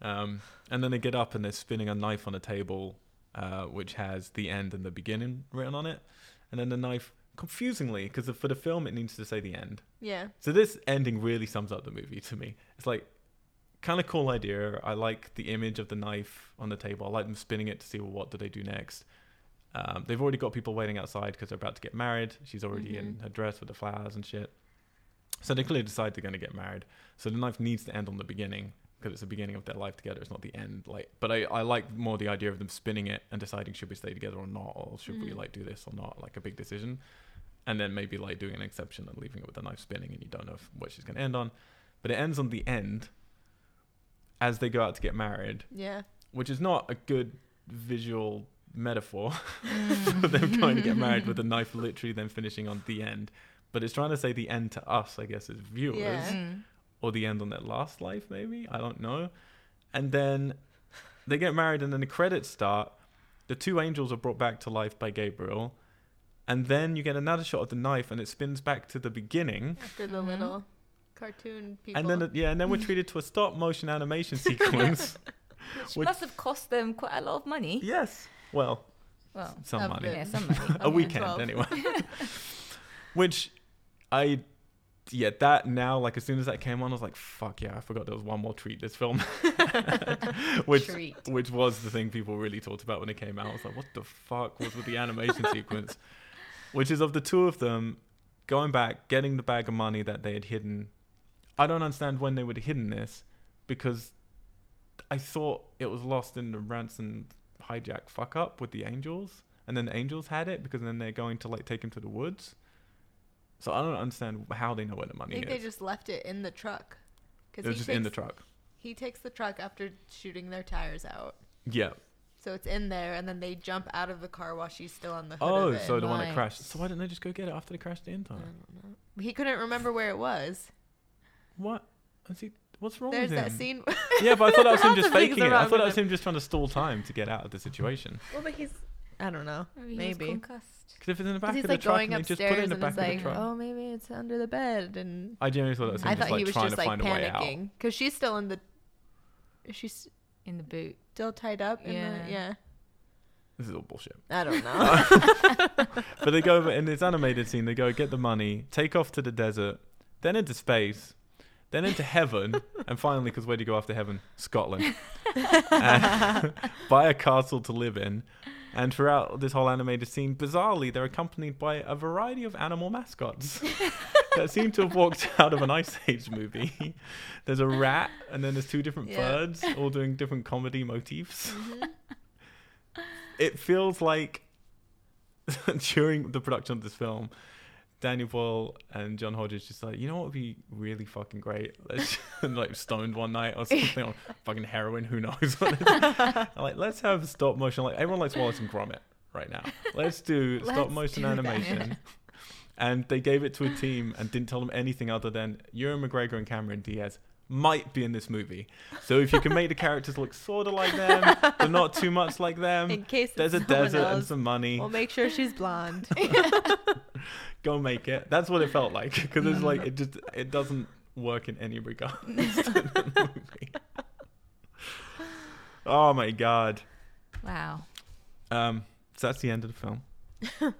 um, and then they get up and they're spinning a knife on a table, uh, which has the end and the beginning written on it. And then the knife, confusingly, because for the film it needs to say the end. Yeah. So this ending really sums up the movie to me. It's like kind of cool idea. I like the image of the knife on the table. I like them spinning it to see well, what do they do next. Um, they've already got people waiting outside because they're about to get married. She's already in Mhm. her dress with the flowers and shit. So they clearly decide they're going to get married. So the knife needs to end on the beginning because it's the beginning of their life together. It's not the end. Like, but I, I like more the idea of them spinning it and deciding should we stay together or not, or should we Mhm. like do this or not, like a big decision, and then maybe like doing an exception and leaving it with the knife spinning, and you don't know if, what she's going to end on. But it ends on the end as they go out to get married, Yeah. which is not a good visual metaphor for them going to get married with a knife literally then finishing on the end. But it's trying to say the end to us, I guess, as viewers Yeah. Mm. or the end on their last life, maybe. I don't know. And then they get married, and then the credits start. The two angels are brought back to life by Gabriel. And then you get another shot of the knife, and it spins back to the beginning. After the little cartoon people. And then, yeah, and then we're treated to a stop motion animation sequence. Which Which- must have cost them quite a lot of money. yes. Well, Well, some money. yeah, some money. a weekend 12. anyway. Which I yeah, that now like as soon as that came on, I was like, fuck yeah, I forgot there was one more treat this film. which Treat. which was the thing people really talked about when it came out. I was like, what the fuck was with the animation sequence? Which is of the two of them going back, getting the bag of money that they had hidden I don't understand when they would have hidden this because I thought it was lost in the ransom hijack fuck up with the angels, and then the angels had it because then they're going to like take him to the woods. So I don't understand how they know where the I money think is. they just left it in the truck. it was just in the truck. He takes the truck after shooting their tires out. Yeah. So it's in there, and then they jump out of the car while she's still on the hood Oh, of it. so the one that crashed. So why didn't they just go get it after they crashed the I entire? don't know. He couldn't remember where it was. What? Is he, what's wrong There's with that scene. Yeah, but I thought that was him Lots just of things faking are it. I wrong thought that with was him just trying to stall time to get out of the situation. well, but he's. I don't know. Maybe. he was Maybe. concussed. Because if it's in the back Because he's of the like truck going and they just put it upstairs in the and back it's of the like, truck. oh, maybe it's under the bed, and I genuinely thought that was him I just thought like he was trying just to like find a way out. panicking because she's still in the. She's in the boot. still tied up. In Yeah. The, yeah. This is all bullshit. I don't know. But they go over in this animated scene. They go get the money, take off to the desert, then into space, then into heaven, and finally, because where do you go after heaven? Scotland. And buy a castle to live in. And throughout this whole animated scene, bizarrely, they're accompanied by a variety of animal mascots that seem to have walked out of an Ice Age movie. There's a rat, and then there's two different Yeah. birds, all doing different comedy motifs. Mhm. It feels like during the production of this film, Daniel Boyle and John Hodges just like, you know what would be really fucking great? Let's like stoned one night or something on fucking heroin, who knows what it is. like let's have stop motion like everyone likes Wallace and Gromit right now. Let's do stop Let's motion do that. animation. and they gave it to a team and didn't tell them anything other than Ewan McGregor and Cameron Diaz might be in this movie. So if you can make the characters look sort of like them, but not too much like them, In case there's a desert and some money. We'll make sure she's blonde. Go make it. That's what it felt like because it's like it just it doesn't work in any regard. to the movie. Oh my god. Wow. Um, so that's the end of the film. and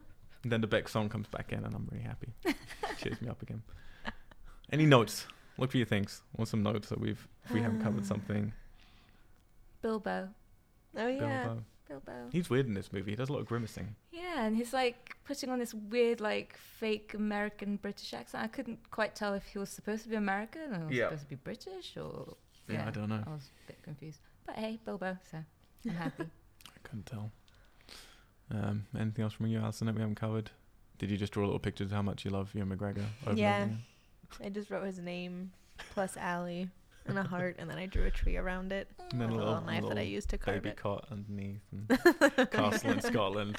then the Beck song comes back in, and I'm really happy. Cheers me up again. Any notes? Look for your things. Want some notes that we've if we haven't covered something. Bilbo. oh yeah. Bilbo. Bilbo. He's weird in this movie. He does a lot of grimacing. Yeah, and he's like putting on this weird, like fake American British accent. I couldn't quite tell if he was supposed to be American or Yeah. supposed to be British or. Yeah, I don't know. I was a bit confused. But hey, Bilbo, so I'm happy. I couldn't tell. Um, anything else from you, Alison, that we haven't covered? Did you just draw little pictures of how much you love Ewan McGregor? over Yeah. I just wrote his name plus Allie and a heart, and then I drew a tree around it. And then a a little, little knife that I used to carve baby it. cot underneath and castle in Scotland.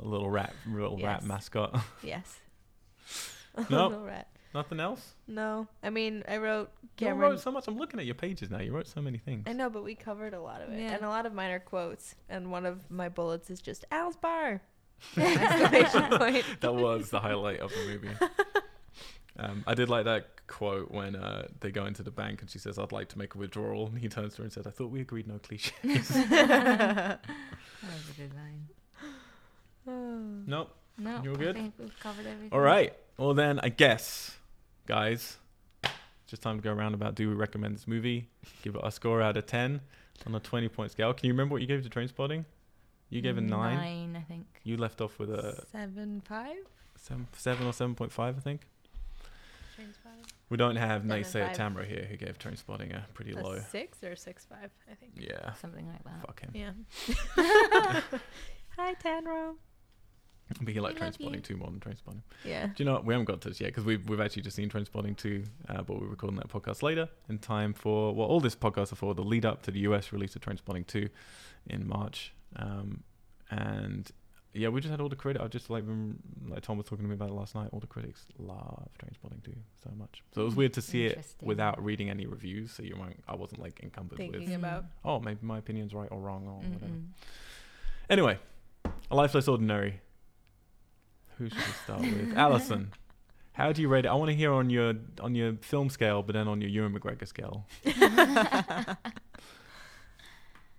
A little rat, little rat mascot. Yes. Nope. Little rat. Nothing else. No, I mean I wrote You wrote so much. I'm looking at your pages now. You wrote so many things. I know, but we covered a lot of it, Yeah. and a lot of mine are quotes. And one of my bullets is just Al's bar. That was the highlight of the movie. Um, I did like that quote when uh, they go into the bank and she says, "I'd like to make a withdrawal," and he turns to her and says, "I thought we agreed no cliches." that was a good line. nope. No, You're I good? think we've covered everything. All right. Well then, I guess, guys, just time to go around about. Do we recommend this movie? Give it a score out of ten on a twenty point scale. Can you remember what you gave to Train Spotting? You gave a nine. Nine, I think. You left off with a Seven five. seven, seven or seven point five, I think. Train five. We don't have Seven, naysayer five. Tamra here, who gave Train Spotting a pretty A low. six or six five, I think. Yeah. Something like that. Fuck him. Yeah. Hi, Tanro. But you like We Train love you. Spotting 2 more than Train Spotting. Yeah. Do you know what? We haven't got to this yet because we've, we've actually just seen Train Spotting 2, uh, but we're recording that podcast later in time for what all this podcast are for the lead up to the US release of Train Spotting 2 in March. Um, and yeah, we just had all the critics. I just like, rem- like Tom was talking to me about it last night. All the critics love Train Spotting 2 so much. So it was weird to see it without reading any reviews. So you weren't, I wasn't like encumbered Thinking with, about. oh, maybe my opinion's right or wrong or whatever. Mm-mm. Anyway, A Life Less Ordinary. Who should we start with? Allison. How do you rate it? I want to hear on your on your film scale, but then on your Ewan McGregor scale.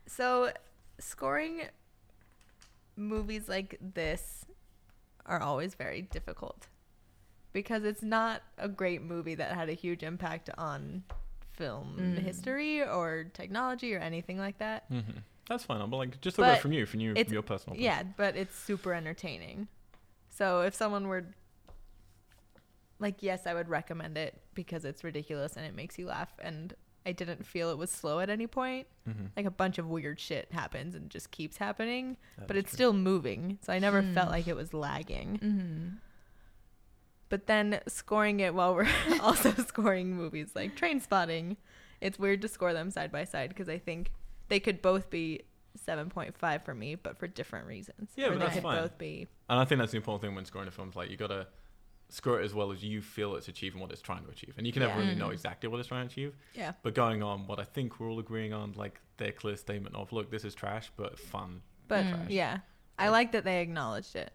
So, scoring movies like this are always very difficult because it's not a great movie that had a huge impact on film Mm. history or technology or anything like that. Mm-hmm. That's fine. I'm like just look at it from you, from you, from your personal. Yeah, but it's super entertaining. So if someone were like yes, I would recommend it because it's ridiculous and it makes you laugh and I didn't feel it was slow at any point. Mm-hmm. Like a bunch of weird shit happens and just keeps happening, That but it's true. still moving. So I never Hmm. felt like it was lagging. Mm-hmm. But then scoring it while we're also scoring movies like Train Spotting, it's weird to score them side by side because I think they could both be 7.5 for me, but for different reasons. Yeah, Or but they that's could fine. both be. And I think that's the important thing when scoring a film. is Like you gotta score it as well as you feel it's achieving what it's trying to achieve, and you can never Yeah. really know exactly what it's trying to achieve. Yeah. But going on, what I think we're all agreeing on, like their clear statement of, look, this is trash, but fun. But Mm. yeah, I like that they acknowledged it.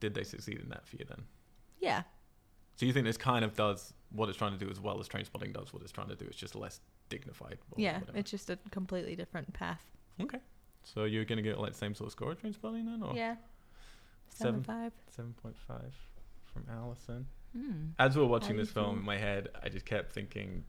Did they succeed in that for you then? Yeah. So you think this kind of does what it's trying to do as well as train spotting does what it's trying to do? It's just less dignified. yeah. whatever. It's just a completely different path. okay. So you're gonna get like same sort of score at Trainspotting then, or Yeah. Seven. 7.5. seven point five from Allison? Mm. As we were watching How this film feel? in my head, I just kept thinking,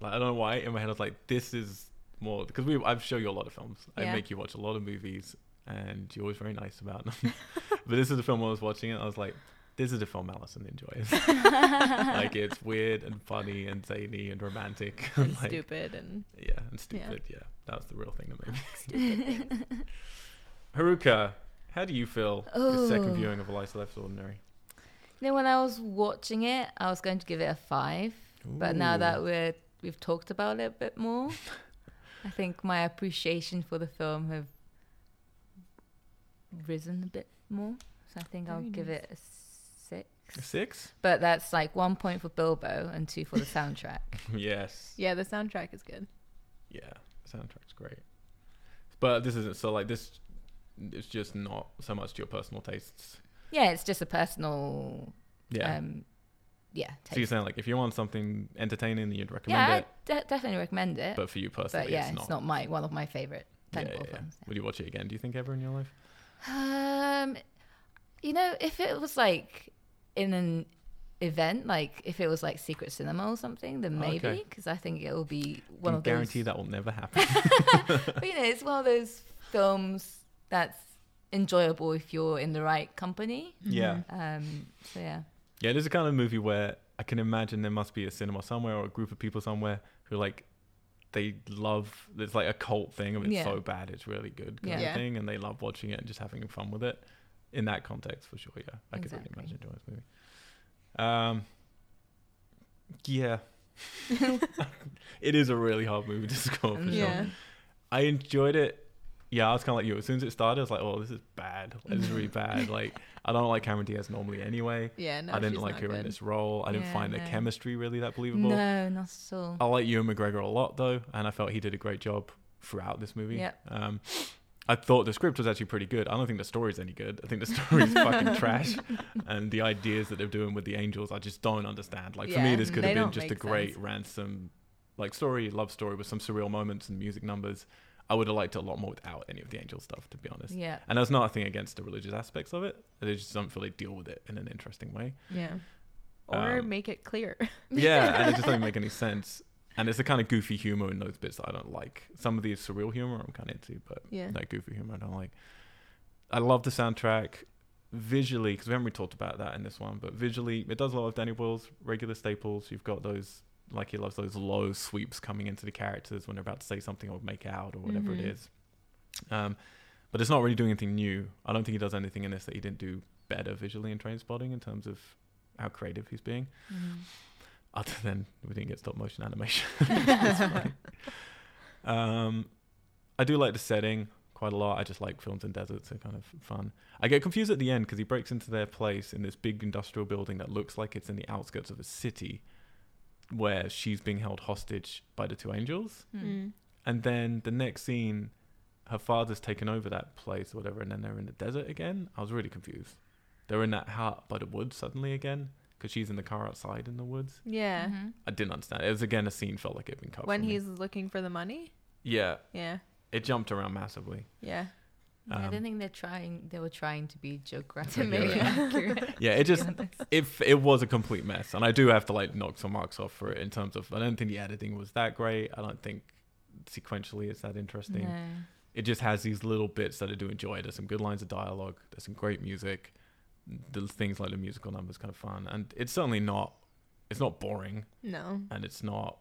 like I don't know why. In my head, I was like, this is more because we I've shown you a lot of films. I make you watch a lot of movies, and you're always very nice about them. but this is the film I was watching it. I was like, this is the film Allison enjoys. like it's weird and funny and zany and romantic And like, stupid and Yeah, and stupid. Yeah. that was the real thing that made me. Haruka, how do you feel the second Oh. viewing of A Life Less Ordinary? You know, when I was watching it, I was going to give it a five, but now that we're we've talked about it a bit more, I think my appreciation for the film have risen a bit more. So I think I'll Very give it a six. A six? But that's like one point for Bilbo and two for the soundtrack. yes. yeah, the soundtrack is good. Yeah, the soundtrack's great. But this isn't so like this. It's just not so much to your personal tastes. Yeah, it's just a personal. Yeah. Um, yeah. so you're saying like if you want something entertaining, you'd recommend I it. de- definitely recommend it. But for you personally, But yeah, it's not. my one of my favorite yeah, yeah, yeah. films. Would you watch it again? Do you think ever in your life? Um, you know, if it was like in an event, like if it was like Secret Cinema or something, then maybe because I think it will be Can one you of guarantee those. that will never happen. But you know, it's one of those films that's enjoyable if you're in the right company. yeah. Um, so yeah, Yeah, it is a kind of movie where I can imagine there must be a cinema somewhere or a group of people somewhere who like they love it's like a cult thing. I mean, it's Yeah. so bad, it's really good kind Yeah. of thing, and they love watching it and just having fun with it. In that context, for sure, yeah, I could really imagine enjoying this movie. Um, yeah, it is a really hard movie to score for Mm. sure. Yeah. I enjoyed it. Yeah, I was kind of like you. As soon as it started, I was like, "Oh, this is bad. This is really bad." Like, I don't like Cameron Diaz normally anyway. Yeah, no, I didn't like her in this role. I didn't Yeah, find the chemistry really that believable. no, not at all. I like Ewan McGregor a lot though, and I felt he did a great job throughout this movie. Yep. Um, I thought the script was actually pretty good. I don't think the story's any good. I think the story's fucking trash, and the ideas that they're doing with the angels, I just don't understand. Like for me, this could have been just a great sense. ransom, like story, love story with some surreal moments and music numbers. I would have liked it a lot more without any of the angel stuff, to be honest. Yeah, And that's not a thing against the religious aspects of it. They just don't feel they deal with it in an interesting way. Yeah. Or Um, make it clear. Yeah, and it just doesn't make any sense. And it's the kind of goofy humor in those bits that I don't like. Some of the surreal humor I'm kind of into, but Yeah. that goofy humor I don't like. I love the soundtrack visually because we haven't really talked about that in this one, but visually it does a lot of Danny Boyle's regular staples. You've got those like he loves those low sweeps coming into the characters when they're about to say something or make out or whatever Mhm. it is. Um, but it's not really doing anything new. I don't think he does anything in this that he didn't do better visually in Train Spotting in terms of how creative he's being Mhm. other than we didn't get stop motion animation. Um, I do like the setting quite a lot. I just like films in deserts; they're kind of fun. I get confused at the end because he breaks into their place in this big industrial building that looks like it's in the outskirts of a city, where she's being held hostage by the two angels. Mm. And then the next scene, her father's taken over that place or whatever, and then they're in the desert again. I was really confused. They're in that hut by the woods suddenly again because she's in the car outside in the woods. Yeah. Mhm. I didn't understand. It was again a scene felt like it had been cut. When from me. he's looking for the money? yeah, Yeah. it jumped around massively. Yeah. Yeah, I Um, don't think they're trying. They were trying to be geographically make it accurate. Yeah, it just to if it was a complete mess, and I do have to like knock some marks off for it in terms of I don't think the editing was that great. I don't think sequentially it's that interesting. No. It just has these little bits that I do enjoy. There's some good lines of dialogue. There's some great music. the things like the musical numbers kind of fun, and it's certainly not. It's not boring, No. and it's not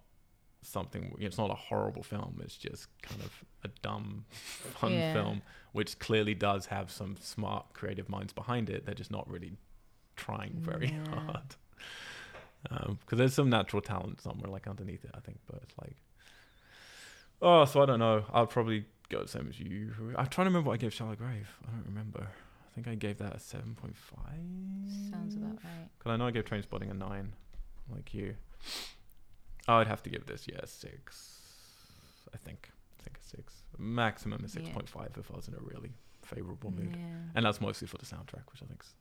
something. It's not a horrible film. It's just kind of a dumb, fun Yeah. film, which clearly does have some smart, creative minds behind it. They're just not really trying very Yeah. hard. Um, because there's some natural talent somewhere like underneath it, I think. But it's like, oh, so I don't know. I'll probably go the same as you. I'm trying to remember what I gave Shallow Grave. I don't remember. I think I gave that a seven point five. Sounds about right. Because I know I gave Train Spotting a nine, like you. Oh, I'd have to give this, yeah, a six. I think. I think a six. Maximum a Yeah. 6.5 if I was in a really favorable mood. Yeah. And that's mostly for the soundtrack, which I think's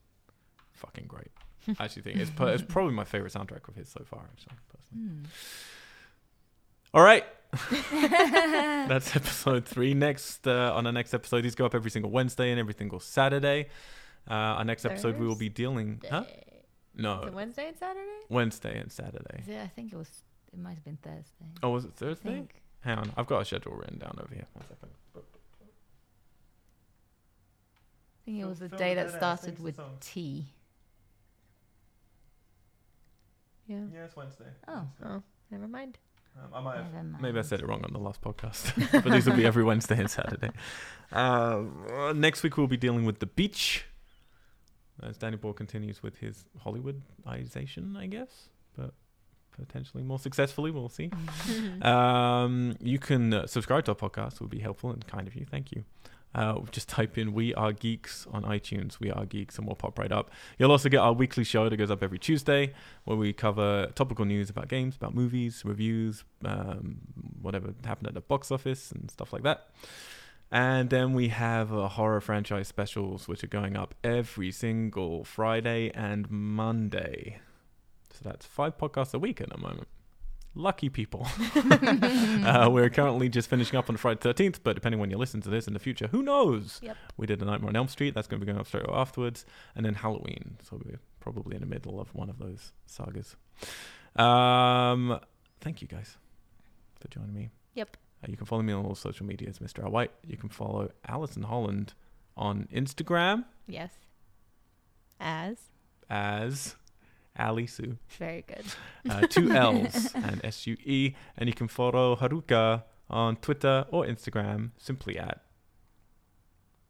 fucking great. I actually think it's, per- it's probably my favorite soundtrack of his so far, actually, personally. Hmm. All right. That's episode three. Next, uh, on our next episode, these go up every single Wednesday and every single Saturday. Uh, our next episode, we will be dealing. Huh? No, Wednesday and Saturday? Wednesday and Saturday. It? I think it was. It might have been Thursday. Oh, was it Thursday? Think. Hang on, I've got a schedule written down over here. One second. I think it was the fill day that that started sings the with song. T. Yeah. Yeah, it's Wednesday. Oh. Oh, never mind. Um, I might have. Never mind. Maybe I said it wrong on the last podcast, but these will be every Wednesday and Saturday. Um, uh, next week we'll be dealing with the beach, as Danny Boyle continues with his Hollywoodization, I guess, but potentially more successfully. We'll see. Um, you can uh, subscribe to our podcast. It would be helpful and kind of you. Thank you. Uh, just type in "We Are Geeks" on iTunes. We Are Geeks, and we'll pop right up. You'll also get our weekly show that goes up every Tuesday, where we cover topical news about games, about movies, reviews, um, whatever happened at the box office, and stuff like that. And then we have uh, horror franchise specials, which are going up every single Friday and Monday. So that's five podcasts a week at the moment. Lucky people. uh, we're currently just finishing up on Friday 13th, but depending when you listen to this in the future, who knows? Yep. We did a Nightmare on Elm Street. That's going to be going up straight afterwards. And then Halloween. So we're probably in the middle of one of those sagas. Um, thank you guys for joining me. Yep. Uh, you can follow me on all social medias, Mr. Al White. You can follow Alison Holland on Instagram Yes. As. as Ali Sue. Very good. uh, two L's and S U E. And you can follow Haruka on Twitter or Instagram simply at.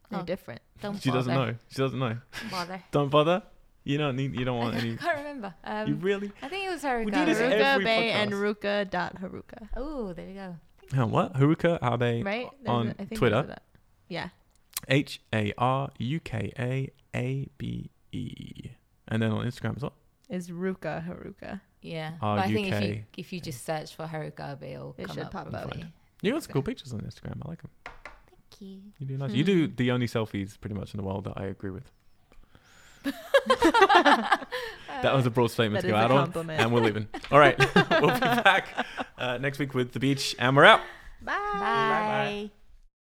They're Oh. different. Don't She doesn't know. She doesn't know. Bother. Don't bother. You don't need. You don't I want any. I can't remember. Um, You really? I think it was Haruka. We do this Haruka every Bay and podcast. Ruka dot Haruka. Oh, there you go. Hang on, what? Haruka Abe Right? There's on a- I think Twitter. there's a- Yeah. H A R U K A A B E. And then on Instagram as well. Is Ruka Haruka. Yeah. but I think if you R-U-K. if you just search for Haruka Abe, it'll It come should up. pop up. me. You got some cool pictures on Instagram. I like them. Thank you. You do nice. You do the only selfies pretty much in the world that I agree with. That was a broad statement That to is go a out on. compliment. And we're leaving. All right. we'll be back uh, next week with the beach, and we're out. Bye. Bye.